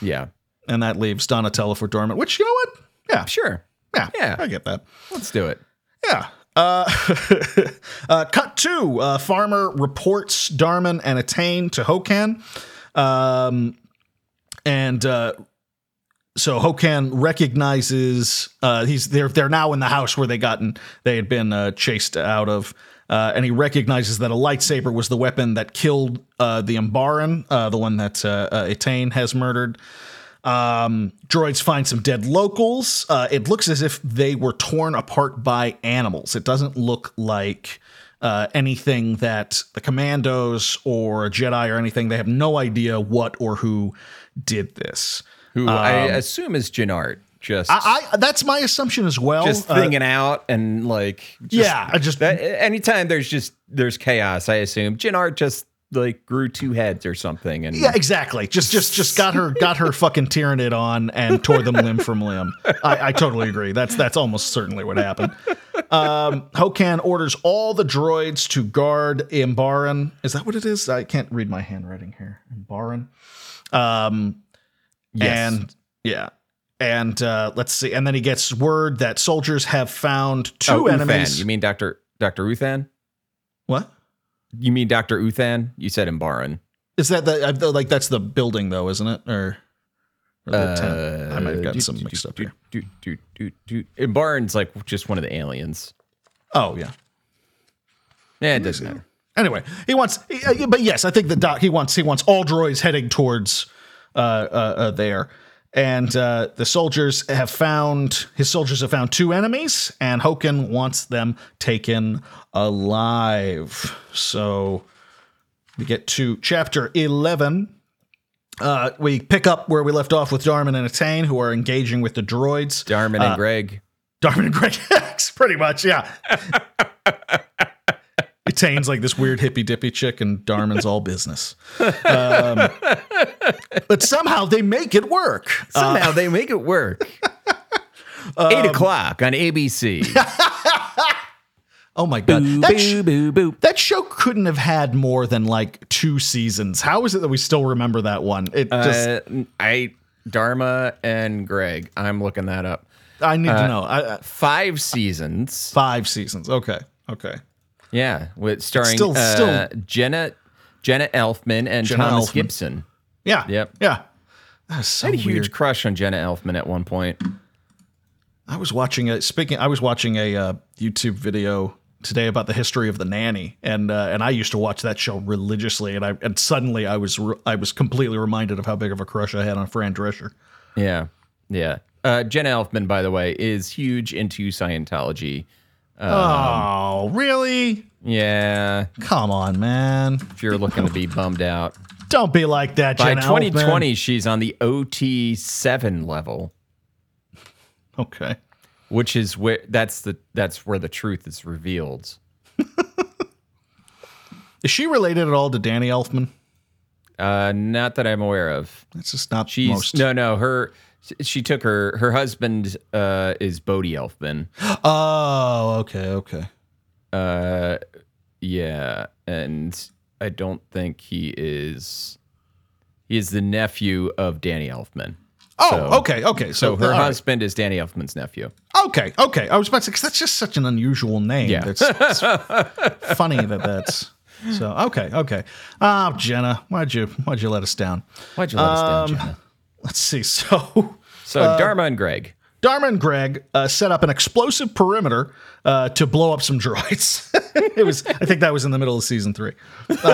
yeah and that leaves Donatello for Darman. Which you know what? Yeah, Sure. yeah, Yeah. I get that. Let's do it. Yeah. Uh, uh, cut two. Uh, farmer reports Darman and Etain to Hokan. Um, and uh, so Hokan recognizes uh, he's they're they're now in the house where they gotten they had been uh, chased out of. Uh, and he recognizes that a lightsaber was the weapon that killed uh, the Umbaran, uh, the one that Etain has murdered. Um, droids find some dead locals. Uh, it looks as if they were torn apart by animals. It doesn't look like uh, anything that the commandos or a Jedi or anything. They have no idea what or who did this. Who I assume is Jinart. Just I, I that's my assumption as well. just Uh, out and like just, yeah, I just that, anytime there's just there's chaos, I assume Jinart just like grew two heads or something and Yeah, exactly. Just just just got her got her fucking Tyranid on and tore them limb from limb. I, I totally agree. That's that's almost certainly what happened. Um, Hokan orders all the droids to guard Imbaran. Is that what it is? I can't read my handwriting here. Imbaran. Um, Yes. and yeah. And uh, let's see. And then he gets word that soldiers have found two oh, enemies. Uthan. You mean Doctor Doctor Uthan? what? You mean Doctor Uthan? You said Imbaran. Is that the like that's the building though, isn't it? Or, or the tent? I might have gotten do- some do- mixed do- up here. do- do- do- do- Imbaran's like just one of the aliens. Oh yeah. Yeah, it doesn't matter. Anyway, he wants, he- uh, but yes, I think the doc he wants he wants all droids heading towards uh, uh, uh, there, and uh, the soldiers have found his soldiers have found two enemies, and Hokan wants them taken alive. So we get to chapter eleven. Uh, we pick up where we left off with Darman and Etain, who are engaging with the droids. Darman Uh, and Greg. Darman and Greg X, pretty much, yeah. Etain's like this weird hippy dippy chick, and Darman's all business. Um, but somehow they make it work. Somehow they make it work. Um, Eight o'clock on ABC. Oh my god, boo, that, sh- boo, boo, that show couldn't have had more than like two seasons. How is it that we still remember that one? It just Uh, I Dharma and Greg. I'm looking that up. I need to know. I, I, Five seasons. five seasons. Okay, okay. Yeah, with starring Still- uh, still- Jenna Jenna Elfman and Jenna Thomas Elfman. Gibson. Yeah. Yep. Yeah. That's so I had a weird. huge crush on Jenna Elfman at one point. I was watching a speaking. I was watching a uh, YouTube video today about the history of the nanny, and uh, and I used to watch that show religiously, and I and suddenly I was re- I was completely reminded of how big of a crush I had on Fran Drescher. Yeah, yeah. Uh, Jenna Elfman, by the way, is huge into Scientology. Oh, really? Yeah, Come on, man! if you're looking to be bummed out. Don't be like that, By Jenna 2020, she's on the OT7 level, Okay. which is where that's the that's where the truth is revealed. Is she related at all to Danny Elfman? Uh, not that I'm aware of. That's just not She's most. no, no. Her she took her her husband uh, is Bodhi Elfman. Oh, okay, okay. Uh, yeah, and I don't think he is. He is the nephew of Danny Elfman. Oh, So- okay, okay. So, So her all right. husband is Danny Elfman's nephew. Okay, okay. I was about to say 'cause that's just such an unusual name. Yeah. It's, it's funny that that's so. Okay, okay. Oh, Jenna, why'd you why'd you let us down? Why'd you let us down, Um, Jenna? Let's see. So So Dharma and Greg. Dharma and Greg uh, set up an explosive perimeter uh, to blow up some droids. it was, I think, that was in the middle of season three. Um,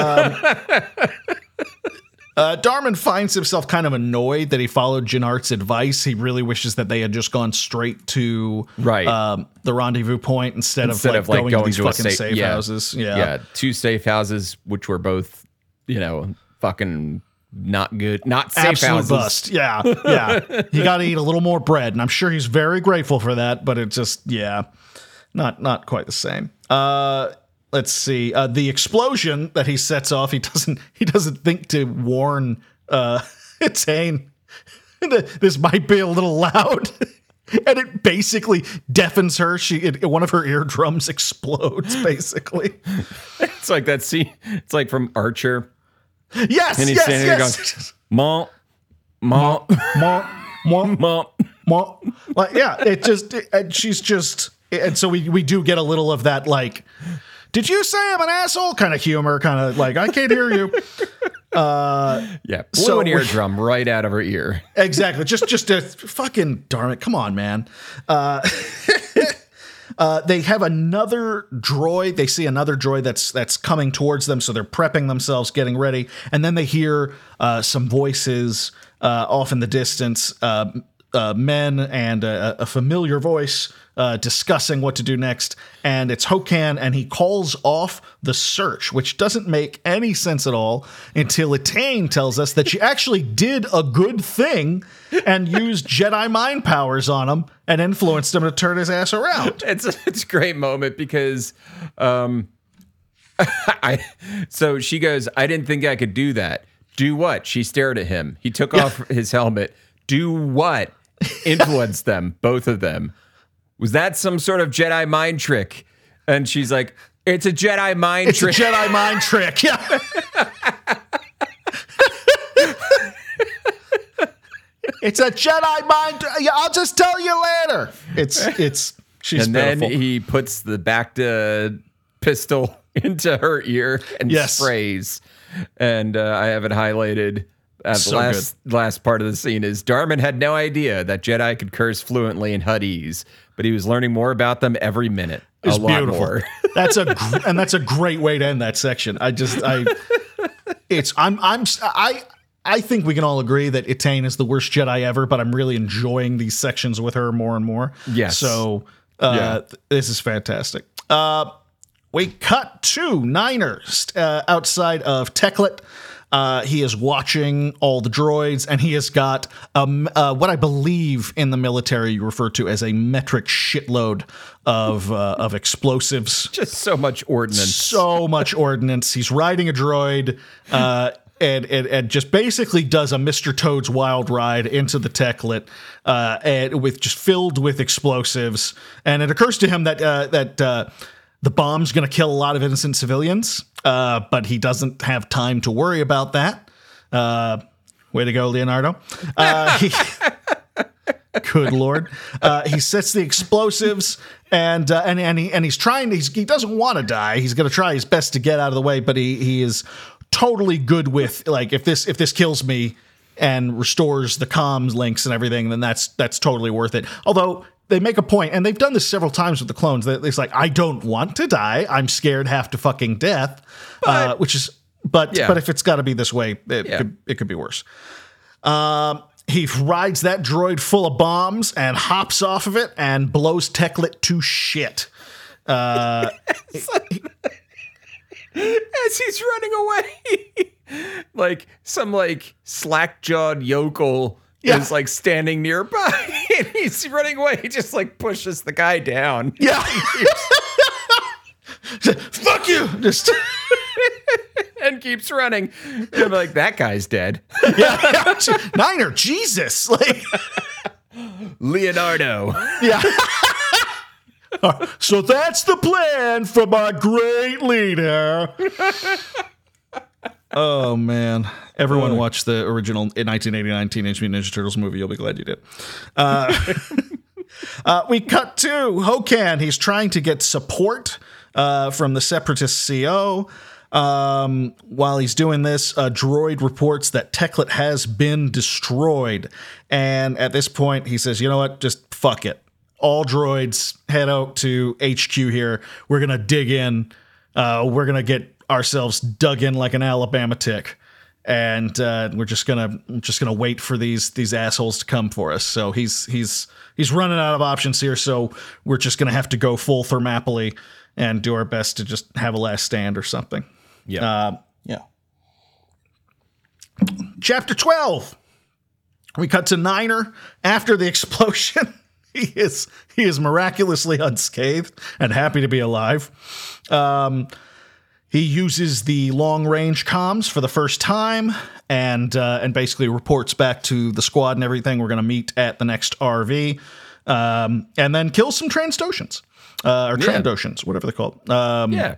uh, Darman finds himself kind of annoyed that he followed Jinart's advice. He really wishes that they had just gone straight to Right. um, the rendezvous point instead, Instead of, of like like going, going, to these to a fucking safe, safe yeah, houses. Yeah. yeah, two safe houses, which were both, you know, fucking not good, not safe Absolute houses. bust. Yeah, yeah. he got to eat a little more bread, and I'm sure he's very grateful for that. But it just, yeah, not not quite the same. Uh, let's see. Uh, the explosion that he sets off, he doesn't he doesn't think to warn uh, Tane. this might be a little loud. And it basically deafens her. She, it, one of her eardrums explodes. Basically, It's like that scene. It's like from Archer, yes, and he's yes, standing there yes. going, "Mom, mom." Mon- Mwah, Mom. mwah. Like, yeah, it just, it- and she's just, and so we, we do get a little of that, like, did you say I'm an asshole kind of humor, kind of like, I can't hear you. Yeah. Blew So an we- eardrum right out of her ear. Exactly. Just just a fucking darn it. Come on, man. Uh, uh, they have another droid. They see another droid that's that's coming towards them, so they're prepping themselves, getting ready, and then they hear uh, some voices uh, off in the distance. Uh, uh, men and a, a familiar voice uh, discussing what to do next, and it's Hokan, and he calls off the search, which doesn't make any sense at all until Etain tells us that she actually did a good thing and used Jedi mind powers on him and influenced him to turn his ass around. It's a, it's a great moment because um I so she goes, I didn't think I could do that. Do what? She stared at him. He took off his helmet. Do what? Influence them, both of them. Was that some sort of Jedi mind trick? And she's like, It's a Jedi mind It's trick. a Jedi mind trick. Yeah. it's a Jedi mind. I'll just tell you later. It's it's she's and beautiful. then he puts the back to pistol into her ear and Yes. sprays. And uh, I have it highlighted. Uh, the So last last part of the scene is Darman had no idea that Jedi could curse fluently in Huttese, but he was learning more about them every minute. It's a lot beautiful. more. That's a gr- and that's a great way to end that section. I just I it's I'm I'm I I think we can all agree that Etain is the worst Jedi ever, but I'm really enjoying these sections with her more and more. Yes. So uh, Yeah. this is fantastic. Uh, we cut to Niners uh, outside of Teklet. Uh, he is watching all the droids, and he has got um, uh, what I believe in the military you refer to as a metric shitload of uh, of explosives Just so much ordnance. so much ordnance. He's riding a droid, uh, and, and and just basically does a Mr. Toad's wild ride into the Teklet, uh, and with just filled with explosives. And it occurs to him that uh, that uh, the bomb's going to kill a lot of innocent civilians, uh, but he doesn't have time to worry about that. Uh, way to go, Leonardo. Uh, he, Good lord! Uh, he sets the explosives, and uh, and and he and he's trying. He's, he doesn't want to die. He's going to try his best to get out of the way, but he he is totally good with like if this if this kills me and restores the comms links and everything, then that's that's totally worth it. Although they make a point, and they've done this several times with the clones. That it's like I don't want to die. I'm scared half to fucking death, uh, which is. But Yeah. but if it's got to be this way, it Yeah. could it could be worse. Um, he rides that droid full of bombs and hops off of it and blows Teklet to shit. as he's running away. like some like slack jawed yokel Yeah. is like standing nearby and he's running away. He just like pushes the guy down. Yeah. Fuck you. Just and keeps running. And I'm like, that guy's dead. yeah. Niner, Jesus. Like Leonardo. yeah. so that's the plan from our great leader. Oh man! Everyone watched the original 1989 Teenage Mutant Ninja Turtles movie. You'll be glad you did. Uh, uh, we cut to Hokan. He's trying to get support uh, from the Separatist CO. Um, while he's doing this, a droid reports that Teklet has been destroyed, and at this point, he says, "You know what? Just fuck it. All droids head out to HQ here. We're gonna dig in. Uh, we're gonna get ourselves dug in like an Alabama tick." and uh, we're just gonna just gonna wait for these these assholes to come for us. So he's he's he's running out of options here. So we're just gonna have to go full thermopylae and do our best to just have a last stand or something. Yeah. Uh, yeah. Chapter twelve. We cut to Niner after the explosion. He is he is miraculously unscathed and happy to be alive. Um, he uses the long range comms for the first time and uh, and basically reports back to the squad and everything. We're going to meet at the next RV um, and then kill some Trandoshans uh, or Yeah. Whatever they're called. Um, yeah.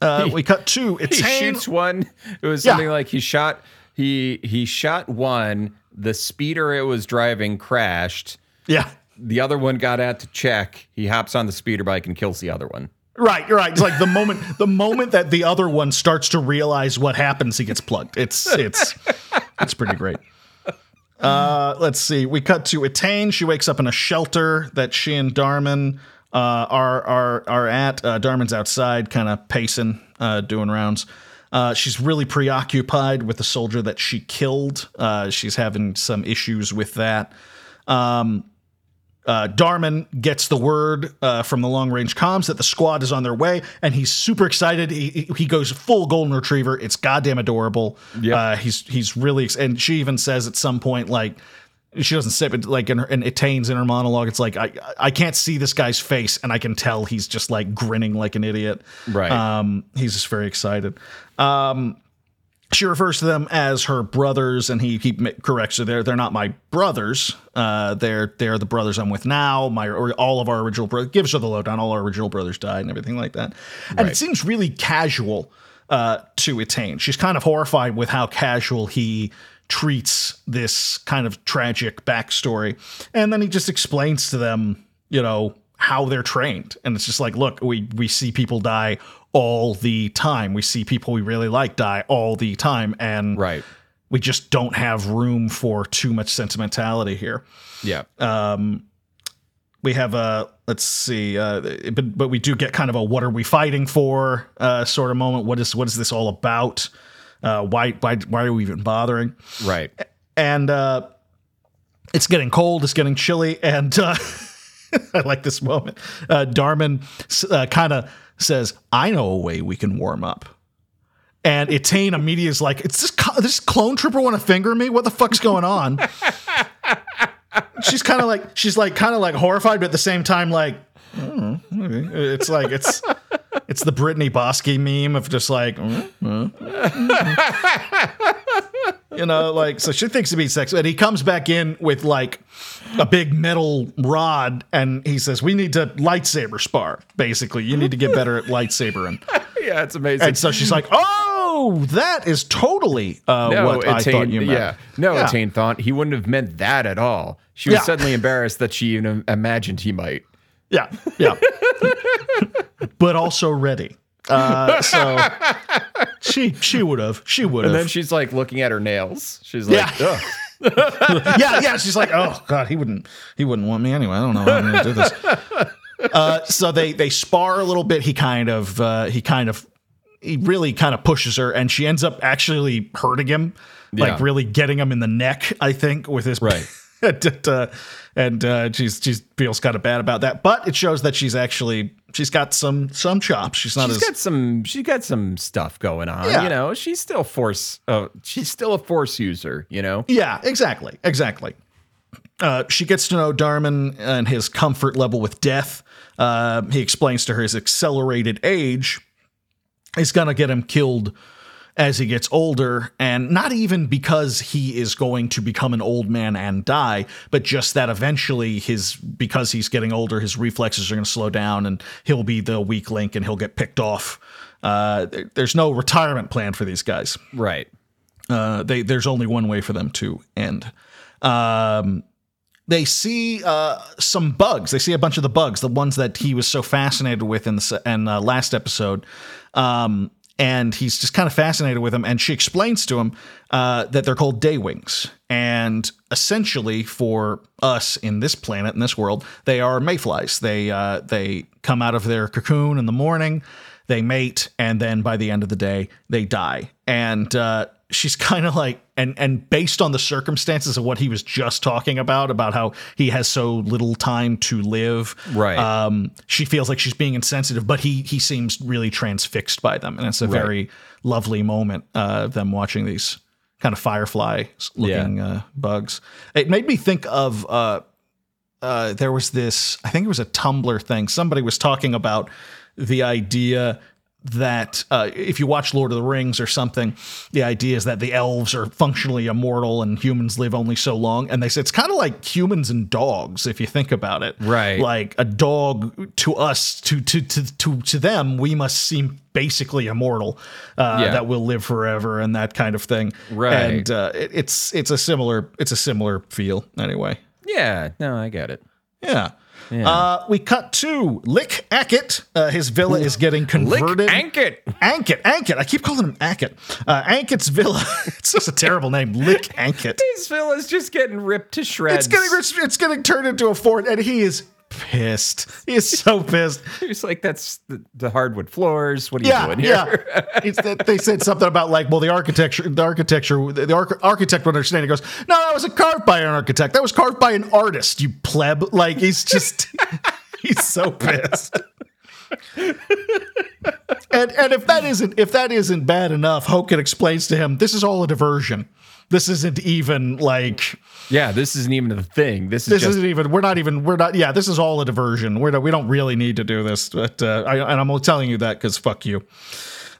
uh, we cut two. it's He shoots one. It was Yeah. something like he shot he he shot one, The speeder it was driving crashed. Yeah. The other one got out to check. He hops on the speeder bike and kills the other one. Right, right. It's like the moment the moment that the other one starts to realize what happens, he gets plugged. It's it's it's pretty great. Uh, let's see. We cut to Etain. She wakes up in a shelter that she and Darman uh, are are are at. Uh, Darman's outside, kind of pacing, uh, doing rounds. Uh, she's really preoccupied with the soldier that she killed. Uh, she's having some issues with that. Um, uh, Darman gets the word uh, from the long range comms that the squad is on their way, and he's super excited. He, he goes full golden retriever. It's goddamn adorable. Yeah. Uh, he's he's really ex- and she even says at some point like she doesn't say but like in her in Etain's in her monologue. It's like I I can't see this guy's face, and I can tell he's just like grinning like an idiot. Right. Um, he's just very excited. Um, she refers to them as her brothers, and he he corrects her. They're they're not my brothers. Uh, they're they're the brothers I'm with now. My or all of our original brothers gives her the lowdown. All our original brothers died, and everything like that. And it seems really casual uh, to Etain. She's kind of horrified with how casual he treats this kind of tragic backstory, and then he just explains to them, you know, how they're trained, and it's just like, look, we we see people die all the time. We see people we really like die all the time, and Right. we just don't have room for too much sentimentality here. Yeah. Um, We have a let's see, uh, but but we do get kind of a what are we fighting for uh, sort of moment. What is what is this all about? Uh, why why why are we even bothering? right. and uh, it's getting cold, it's getting chilly, and uh, I like this moment. Uh, Darman uh, kind of says, "I know a way we can warm up." And Etain immediately is like, "It's this co- this clone trooper want to finger me? What the fuck's going on?" she's kind of like she's like kind of like horrified, but at the same time like, "Mm, okay." it's like it's it's the Brittany Broski meme of just like. "Mm, mm, you know, like so she thinks to be sexy, and he comes back in with like a big metal rod, and he says, "We need to lightsaber spar. Basically, you need to get better at lightsabering." Yeah, it's amazing. And so she's like, "Oh, that is totally uh, no, what I thought you meant." Yeah. No, Yeah. Etain thought he wouldn't have meant that at all. She was Yeah. suddenly embarrassed that she even imagined he might. yeah, yeah, but also ready. Uh, so she she would have she would have. And then she's like looking at her nails. She's like, Yeah. Ugh. yeah, yeah. She's like, oh god, he wouldn't, he wouldn't want me anyway. I don't know how I'm gonna do this. Uh, so they they spar a little bit. He kind of uh, he kind of he really kind of pushes her, and she ends up actually hurting him, like really getting him in the neck. I think with his Right. and uh, and uh, she's she feels kind of bad about that, but it shows that she's actually she's got some some chops. She's not She's as got some. She's got some stuff going on. Yeah. You know, she's still force. Uh, she's still a force user. You know. Yeah, exactly, exactly. Uh, she gets to know Darman and his comfort level with death. Uh, he explains to her his accelerated age is going to get him killed as he gets older, and not even because he is going to become an old man and die, but just that eventually his because he's getting older, his reflexes are going to slow down, and he'll be the weak link, and he'll get picked off. Uh, there- there's no retirement plan for these guys Right. uh, they there's only one way for them to end. Um, they see uh, some bugs. They see a bunch of the bugs, the ones that he was so fascinated with in the in uh, last episode. Um, and he's just kind of fascinated with them. And she explains to him uh, that they're called day wings. And essentially, for us in this planet, in this world, they are mayflies. They uh, they come out of their cocoon in the morning they mate and then by the end of the day they die and uh, she's kind of like and and based on the circumstances of what he was just talking about about how he has so little time to live Right. um she feels like she's being insensitive but he he seems really transfixed by them and it's a Right. very lovely moment uh of them watching these kind of firefly looking uh, bugs it made me think of uh uh, there was this, I think it was a Tumblr thing. Somebody was talking about the idea that uh, if you watch Lord of the Rings or something, the idea is that the elves are functionally immortal and humans live only so long. And they say it's kind of like humans and dogs, if you think about it. Right. Like a dog to us, to to to to, to them, we must seem basically immortal, uh, Yeah. that will live forever and that kind of thing. Right. And uh, it, it's it's a similar it's a similar feel anyway. Yeah, no, I get it. Yeah. Uh, we cut to Lick Ackett. Uh, his villa is getting converted. Lick. Ankit. Ankit, Ankit. I keep calling him Ankit. Uh, Ankett's villa. it's just a terrible name. Lick Ankit. His villa is just getting ripped to shreds. It's getting it's getting turned into a fort, and he is pissed. He's so pissed. He's like, that's the, the hardwood floors. What are you doing here? yeah. It's that they said something about like, well, the architecture, the architecture, the arch- architect would understand. He goes, no, that wasn't carved by an architect. That was carved by an artist. You pleb. Like he's just, he's so pissed. and and if that isn't if that isn't bad enough, Hokan explains to him, this is all a diversion. This isn't even like Yeah, this isn't even a thing. This is this just isn't even we're not even we're not yeah this is all a diversion. We're not, we don't really need to do this but uh, I, and i'm only telling you that because fuck you.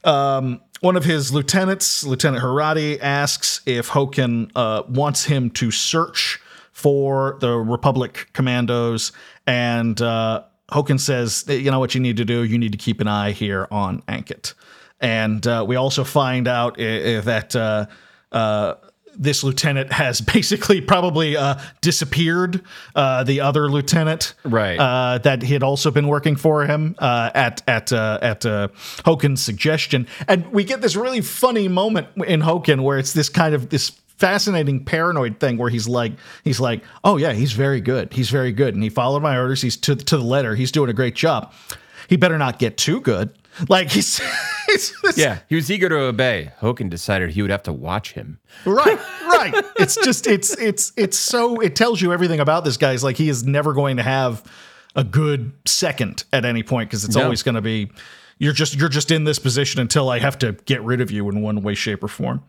Um, one of his lieutenants lieutenant Hurati asks if Hokan uh, wants him to search for the republic commandos. And uh, Hokan says you know what you need to do? You need to keep an eye here on ankit. And uh, we also find out i- i- that uh, uh, this lieutenant has basically probably uh, disappeared. Uh, the other lieutenant, Right. uh, that he had also been working for him uh, at at uh, at uh, Hokan's suggestion, and we get this really funny moment in Hokan where it's this kind of this fascinating paranoid thing where he's like he's like oh yeah he's very good. He's very good. And he followed my orders. He's to to the letter. He's doing a great job. He better not get too good like he's, he's yeah. He was eager to obey. Hokan decided he would have to watch him. right right it's just it's it's it's so it tells you everything about this guy It's like he is never going to have a good second at any point because it's No. always going to be you're just you're just in this position until i have to get rid of you in one way shape or form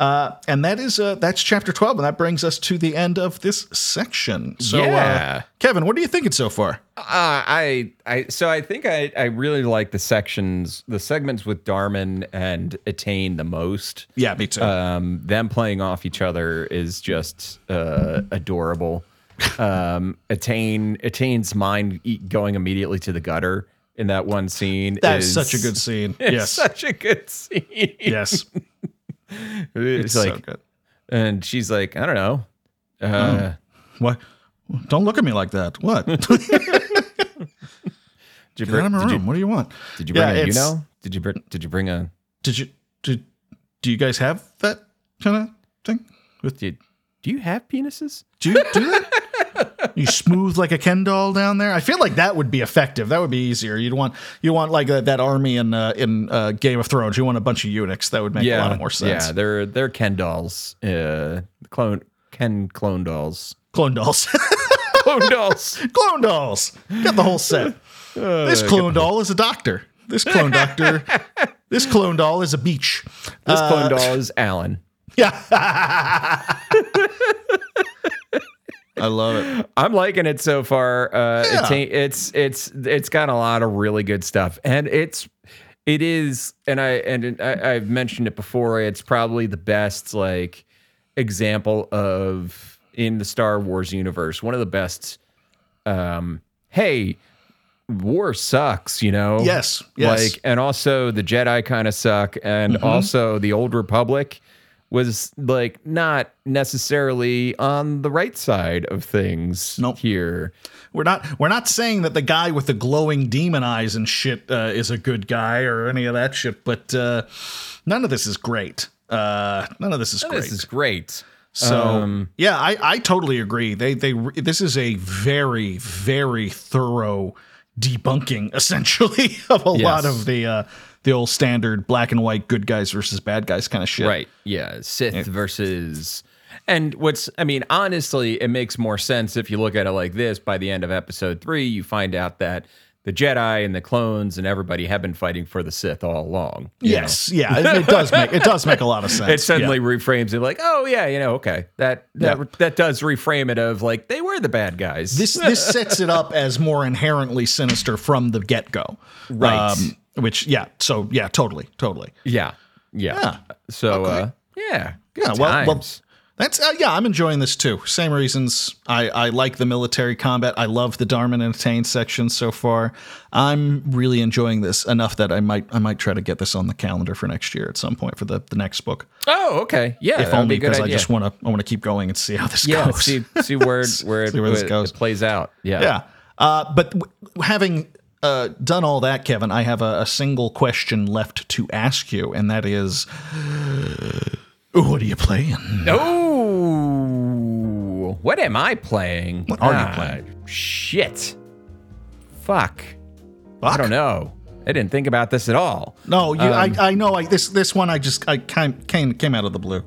uh, and that is uh, that's chapter 12 and that brings us to the end of this section so Yeah. uh, kevin what are you thinking so far Uh, I, I, so I think I, I really like the sections, the segments with Darman and Etain the most. yeah me too Um, them playing off each other is just uh, adorable. Um, Etain, Etain's mind going immediately to the gutter in that one scene. that's is- such a good scene yes such a good scene. yes it's, it's like, so good and she's like, I don't know. Uh, what don't look at me like that what Did you Get out of bring, my did you, room. what do you want did you bring Yeah, a, you know? Did you bring, did you bring a, Did you did do you guys have that kind of thing? With did, do you have penises? do you do that? You smooth like a Ken doll down there. I feel like that would be effective. That would be easier. You'd want you want like uh, that army in uh, in uh, Game of Thrones. You want a bunch of eunuchs. That would make a lot of more sense. Yeah, they're they're Ken dolls. Uh, clone Ken clone dolls. Clone dolls. Clone dolls. clone dolls. Got the whole set. this clone doll is a doctor. This clone doctor. this clone doll is a beach. This clone doll is Alan. Yeah. I love it. I'm liking it so far. Uh, Yeah. it's, it's it's it's got a lot of really good stuff, and it's it is, and I and I, I've mentioned it before. It's probably the best like example of in the Star Wars universe. One of the best. Um, hey, war sucks, you know. Yes, yes. Like, and also the Jedi kind of suck, and Mm-hmm. also the Old Republic was like not necessarily on the right side of things Nope. here. We're not we're not saying that the guy with the glowing demon eyes and shit uh, is a good guy or any of that shit, but uh, none of this is great. Uh, none of this is great. This is great. so um, yeah, I, I totally agree. They they this is a very very thorough debunking essentially of a lot of the uh, the old standard black and white good guys versus bad guys kind of shit. Right. Yeah. Sith versus. And what's, I mean, honestly, it makes more sense if you look at it like this. By the end of episode three, you find out that the Jedi and the clones and everybody have been fighting for the Sith all along. you know? Yes, yeah, it, it does make it does make a lot of sense. It suddenly Yeah. reframes it like, oh yeah, you know, okay, that that Yeah. that does reframe it of like they were the bad guys. this this sets it up as more inherently sinister from the get go. Right. Um, Which yeah, so yeah, totally, totally. Yeah. Yeah. Yeah. So uh yeah, good Yeah, well, well, that's uh, yeah. I'm enjoying this too. Same reasons. I I like the military combat. I love the Darman and Etain section so far. I'm really enjoying this enough that I might I might try to get this on the calendar for next year at some point for the the next book. oh, okay. Yeah. If only be because I just want to I want to keep going and see how this yeah, goes. see see where where, it, See where this it- goes. it plays out. Yeah. Yeah. Uh, but w- having uh, done all that, Kevin, I have a, a single question left to ask you, and that is, what are you playing? Oh, what am I playing? What are you Ah, playing? Shit. Fuck. I don't know. I didn't think about this at all. No, you, Um, I, I know. I, this this one, I just I came came came out of the blue.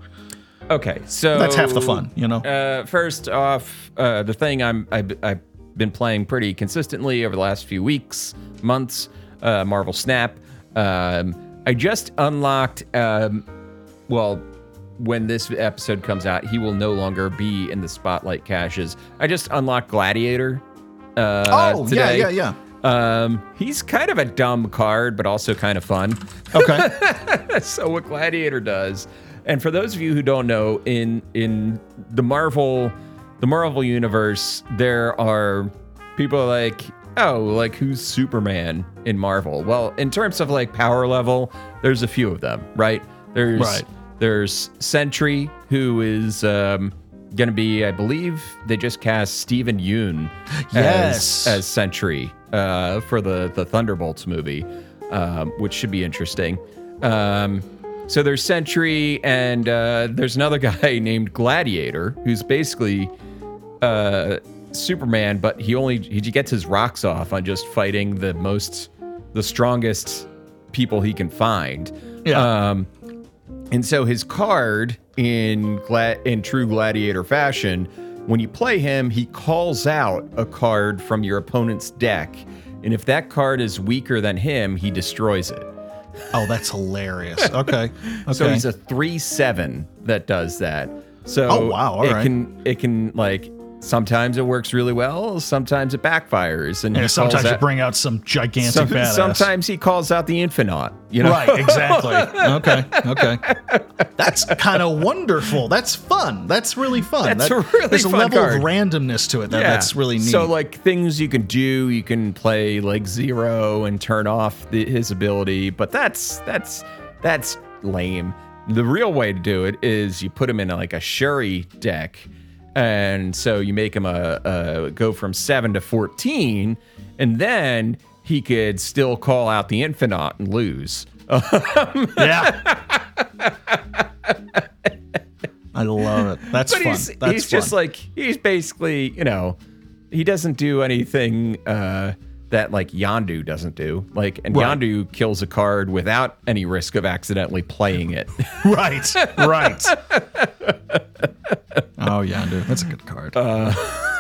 Okay, so That's half the fun, you know. Uh, first off, uh, the thing I'm I've, I've been playing pretty consistently over the last few weeks, months. Uh, Marvel Snap. Um, I just unlocked. Um, well, when this episode comes out, he will no longer be in the spotlight caches. I just unlocked Gladiator. Uh, oh today. yeah, yeah, Um, he's kind of a dumb card, but also kind of fun. Okay. so what Gladiator does, and for those of you who don't know, in in the Marvel, the Marvel universe, there are people like oh, like who's Superman in Marvel? Well, in terms of like power level, there's a few of them, right? There's Right. there's Sentry, who is um, gonna be, I believe, they just cast Steven Yeun Yes. as as Sentry uh, for the the Thunderbolts movie, um, which should be interesting. Um, so there's Sentry, and uh, there's another guy named Gladiator, who's basically uh, Superman, but he only he gets his rocks off on just fighting the most, the strongest people he can find. Yeah. Um, and so his card in gla- in true gladiator fashion, when you play him, he calls out a card from your opponent's deck, and if that card is weaker than him, he destroys it. Oh, that's hilarious. Okay. Okay. So he's a three seven that does that. So Oh, wow, all it right. can it can like sometimes it works really well, sometimes it backfires, and Yeah, sometimes calls you out- bring out some gigantic some- badass. sometimes he calls out the Infinaut. You know, Right, exactly. okay, okay. That's kind of wonderful. That's fun. That's really fun. That's That- a really There's a level card. of randomness to it. That, That's really neat. So like things you can do, you can play like zero and turn off the, his ability, but that's that's that's lame. The real way to do it is you put him in like a Shuri deck, and so you make him a, a go from seven to fourteen, and then he could still call out the Infinaut and lose. yeah. I love it. That's But fun. he's That's he's fun. just like he's basically you know he doesn't do anything uh, that like Yondu doesn't do. Like and Right. Yondu kills a card without any risk of accidentally playing it. right, right. oh Yondu, that's a good card. Uh,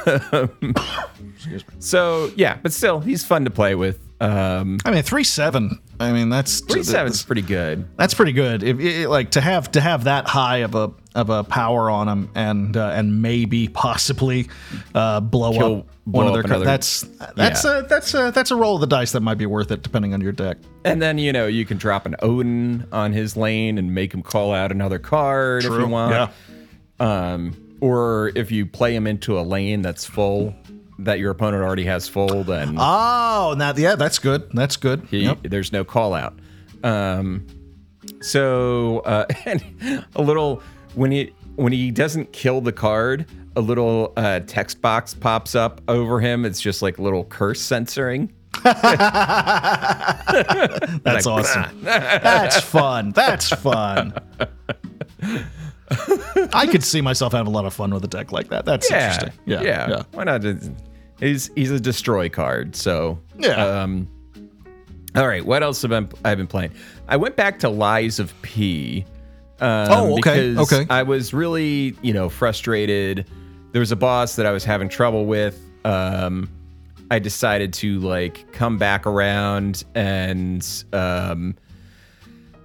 so yeah, but still he's fun to play with. Um, I mean, three seven. I mean, that's three seven's pretty good. That's pretty good. If it, like to have to have that high of a of a power on him and uh, and maybe possibly uh, blow Kill- up blow one of their. another- that's that's Yeah. a that's a that's a roll of the dice that might be worth it depending on your deck. And then you know you can drop an Odin on his lane and make him call out another card if you want. Yeah. Um, or if you play him into a lane that's full, that your opponent already has full, then Oh, now yeah, that's good. That's good. he, Yep. there's no call out. Um, so uh, and a little when he when he doesn't kill the card, a little uh, text box pops up over him. It's just like little curse censoring. That's awesome. that's fun. That's fun. I could see myself having a lot of fun with a deck like that. That's Yeah, interesting. Yeah, yeah, yeah. Why not? He's he's a destroy card, so Yeah. Um, all right, what else have I, I've been playing? I went back to Lies of P. Um, Oh, okay, because okay. I was really, you know, frustrated. There was a boss that I was having trouble with. Um, I decided to like come back around and um,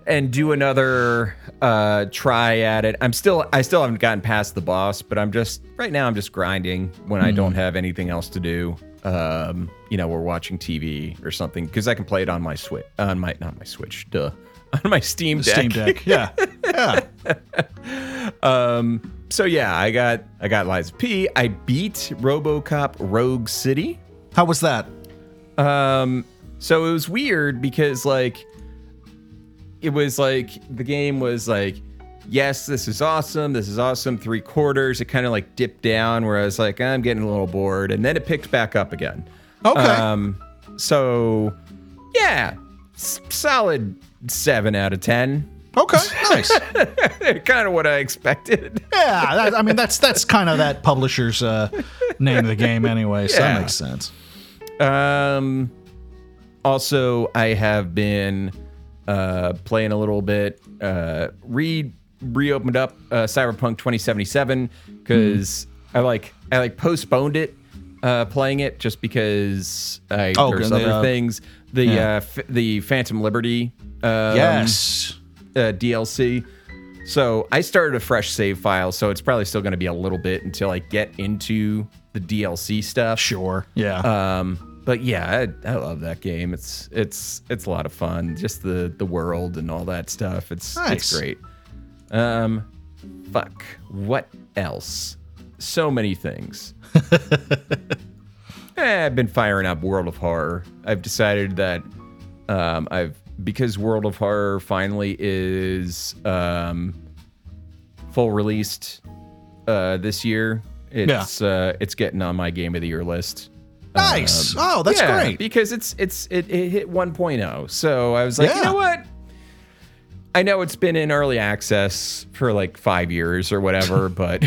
and do another uh, try at it. I'm still I still haven't gotten past the boss, but I'm just right now I'm just grinding when I don't have anything else to do. um, you know, we're watching TV or something because I can play it on my switch, on my not my Switch, duh, on my Steam Deck. Steam Deck. Yeah. Yeah. um, So yeah, I got I got Lies of P. I beat RoboCop Rogue City. How was that? Um, so it was weird because like it was like the game was like, yes, this is awesome, this is awesome. Three quarters. It kind of like dipped down where I was like, I'm getting a little bored, and then it picked back up again. Okay. Um, so yeah, s- solid seven out of ten. okay. Nice. kind of what I expected. Yeah. That, I mean, that's that's kind of that publisher's uh, name of the game anyway. So Yeah. that makes sense. Um, also, I have been uh, playing a little bit. Uh, re reopened up uh, Cyberpunk 2077 because I like I like postponed it, uh, playing it just because I, Oh, there's the, other uh, things. The yeah. uh, f- the Phantom Liberty. Um, yes. uh, DLC. So I started a fresh save file, so it's probably still going to be a little bit until I get into the DLC stuff. Sure. Yeah. Um, but yeah, I, I love that game. It's it's it's a lot of fun. Just the the world and all that stuff. It's Nice. it's great. Um, fuck. What else? So many things. Eh, I've been firing up World of Horror. I've decided that um, I've because World of Horror finally is um, full released uh, this year. It's uh, it's getting on my game of the year list. nice. oh, that's um, Yeah, great. because it's it's it, it hit 1.0. So I was like, you know what? I know it's been in early access for like five years or whatever, but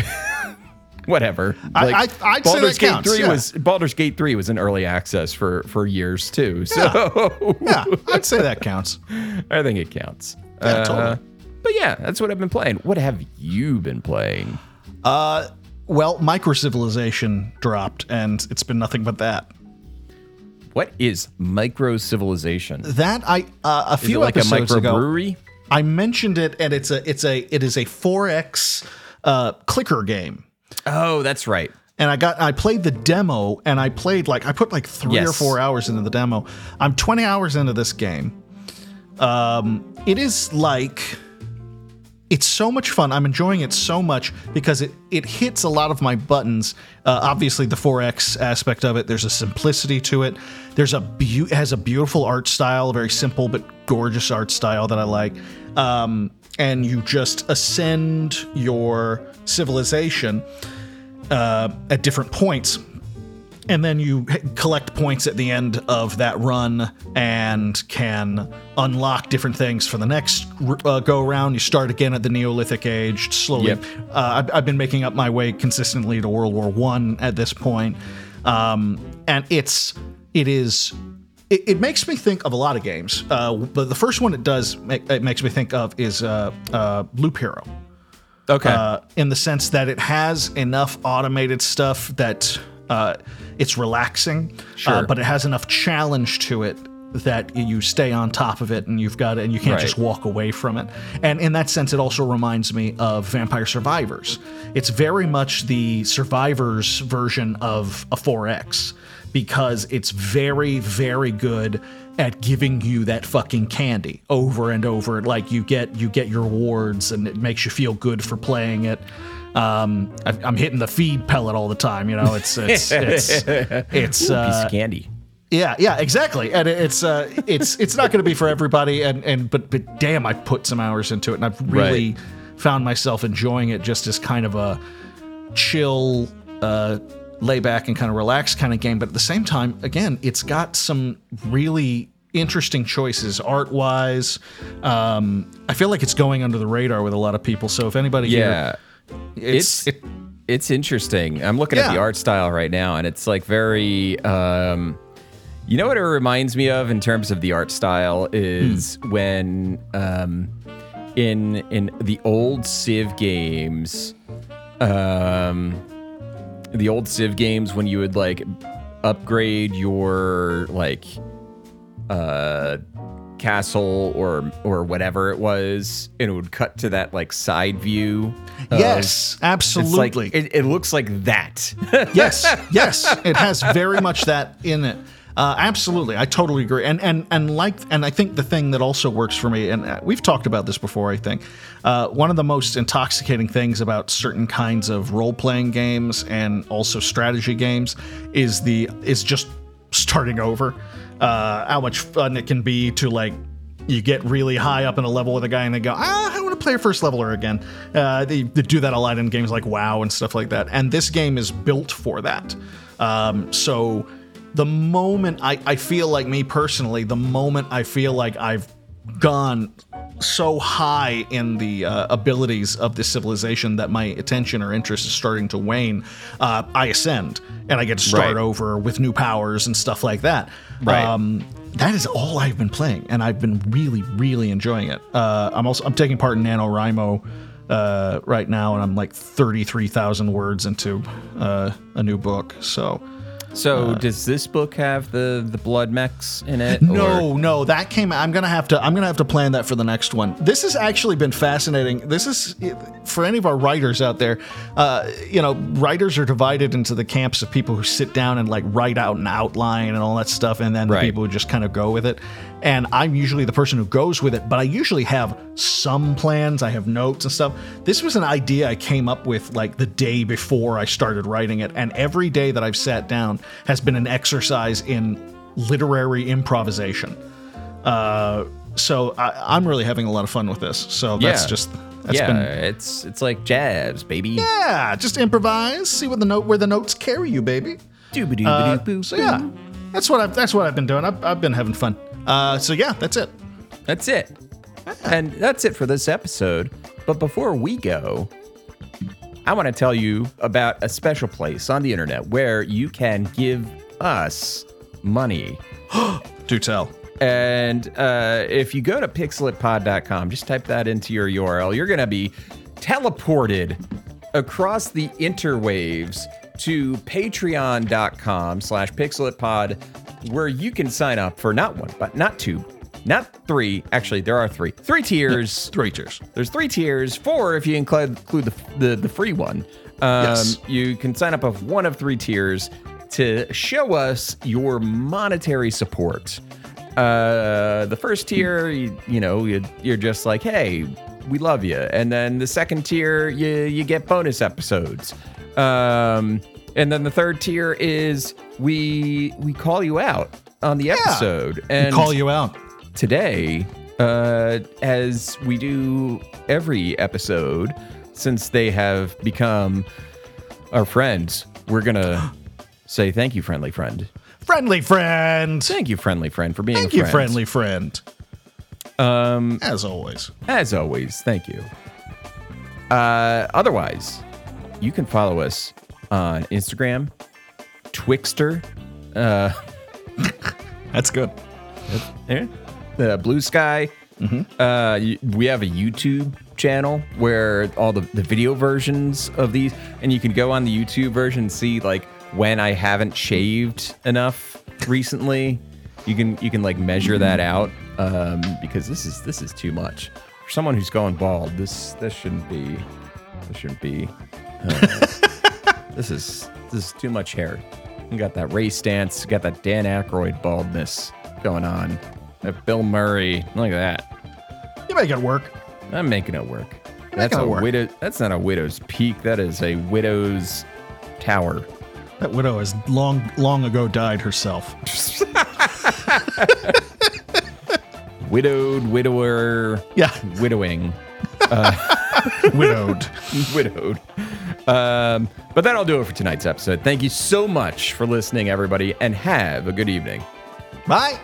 whatever. I- Like, I- I'd say that Gate counts, Three yeah. was Baldur's Gate Three was in early access for for years too. So Yeah, I'd say that counts. I think it counts. Yeah, Uh, totally. But yeah, that's what I've been playing. What have you been playing? Uh, well, Micro Civilization dropped, and it's been nothing but that. What is micro civilization? That I uh, a Is it few like a episodes ago, microbrewery? I mentioned it, and it's a it's a it is a 4x uh, clicker game. Oh, that's right. and I got I played the demo and I played like I put like three or four hours into the demo. I'm 20 hours into this game. Um, it is like it's so much fun. I'm enjoying it so much because it it hits a lot of my buttons. Uh, obviously, the 4X aspect of it. There's a simplicity to it. There's a it has a beautiful art style, a very simple but gorgeous art style that I like. Um, and you just ascend your civilization uh, at different points. And then you collect points at the end of that run and can unlock different things for the next uh, go around. You start again at the Neolithic Age. Slowly, Yep. uh, I've, I've been making up my way consistently to World War One at this point, um, and it's it is it, it makes me think of a lot of games. Uh, but the first one it does make, it makes me think of is uh, uh, Loop Hero Okay. uh, in the sense that it has enough automated stuff that uh, it's relaxing, uh, but it has enough challenge to it that you stay on top of it and you've got it and you can't Right. just walk away from it. And in that sense, it also reminds me of Vampire Survivors. It's very much the Survivors version of a 4X because it's very, very good at giving you that fucking candy over and over. Like you get you get your rewards and it makes you feel good for playing it. Um, I, I'm hitting the feed pellet all the time. You know, it's it's it's it's Ooh, uh, piece of candy. yeah, yeah, exactly. And it's uh, it's it's not going to be for everybody. And and but but damn, I put some hours into it, and I've really found myself enjoying it just as kind of a chill, uh, lay back and kind of relax kind of game. But at the same time, again, it's got some really interesting choices art wise. Um, I feel like it's going under the radar with a lot of people. So if anybody Yeah. here, it's, It's it's interesting. I'm looking at the art style right now, and it's like very. Um, you know what it reminds me of in terms of the art style is Hmm. when um, in in the old Civ games, um, the old Civ games when you would like upgrade your like uh castle or or whatever it was, and it would cut to that like side view. of- yes, it's like absolutely. it, it looks like that. yes, yes, it has very much that in it. Uh, absolutely, I totally agree. And and and like, and I think the thing that also works for me, and uh, we've talked about this before. I think uh, one of the most intoxicating things about certain kinds of role playing games and also strategy games is the is just starting over. Uh, how much fun it can be to like you get really high up in a level with a guy and they go, ah, I want to play a first leveler again. Uh, they, they do that a lot in games like WoW and stuff like that. And this game is built for that. Um, so the moment I, I feel like me personally, the moment I feel like I've gone so high in the uh, abilities of this civilization that my attention or interest is starting to wane, uh, I ascend and I get to start Right. over with new powers and stuff like that. Right. Um, that is all I've been playing, and I've been really, really enjoying it. Uh, I'm also I'm taking part in NaNoWriMo uh, right now, and I'm like 33,000 words into uh, a new book. So so does this book have the the blood mechs in it? no, or- no, that came. I'm gonna have to. I'm gonna have to plan that for the next one. This has actually been fascinating. This is for any of our writers out there. Uh, you know, writers are divided into the camps of people who sit down and like write out an outline and all that stuff, and then the people who just kind of go with it. And I'm usually the person who goes with it, but I usually have some plans. I have notes and stuff. This was an idea I came up with like the day before I started writing it, and every day that I've sat down has been an exercise in literary improvisation. Uh, so I, I'm really having a lot of fun with this. So that's Yeah. just that's yeah, been it's it's like jazz, baby. yeah, just improvise, see what the note where the notes carry you, baby. Uh, so yeah, that's what I've that's what I've been doing. I've, I've been having fun. Uh, so yeah, that's it. That's it. And that's it for this episode. But before we go, I want to tell you about a special place on the internet where you can give us money. Do tell. And uh, if you go to pixellitpod.com, just type that into your URL, you're going to be teleported across the interwaves to patreon.com slash pixellitpod, where you can sign up for not one, but not two, not three. Actually, there are three. Three tiers. Three cheers. There's three tiers. Four if you include, include the, the the free one. Um, Yes. You can sign up of one of three tiers to show us your monetary support. Uh, the first tier, you, you know, you, you're just like, hey, we love you, and then the second tier, you you get bonus episodes. Um, and then the third tier is we we call you out on the episode and Call you out. today, uh, as we do every episode, since they have become our friends, we're gonna say thank you, friendly friend. Friendly friend. Thank you, friendly friend, for being Thank a you, friend. friendly friend. Um, as always. As always, thank you. Uh, otherwise, you can follow us on Instagram, Twixter, uh, That's good. Yeah. The Blue Sky. Uh, y- we have a YouTube channel where all the, the video versions of these, and you can go on the YouTube version and see like when I haven't shaved enough recently. You can you can like measure that out um, because this is this is too much for someone who's going bald. This this shouldn't be this shouldn't be. uh, this is this is too much hair. You got that race stance, got that Dan Aykroyd baldness going on. That Bill Murray, look at that. You make it work. I'm making it work. That's a work. widow. That's not a widow's peak. That is a widow's tower. That widow has long, long ago died herself. Widowed, widower, Yeah, widowing, uh, widowed. widowed. Um, but that'll do it for tonight's episode. Thank you so much for listening, everybody, and have a good evening. Bye.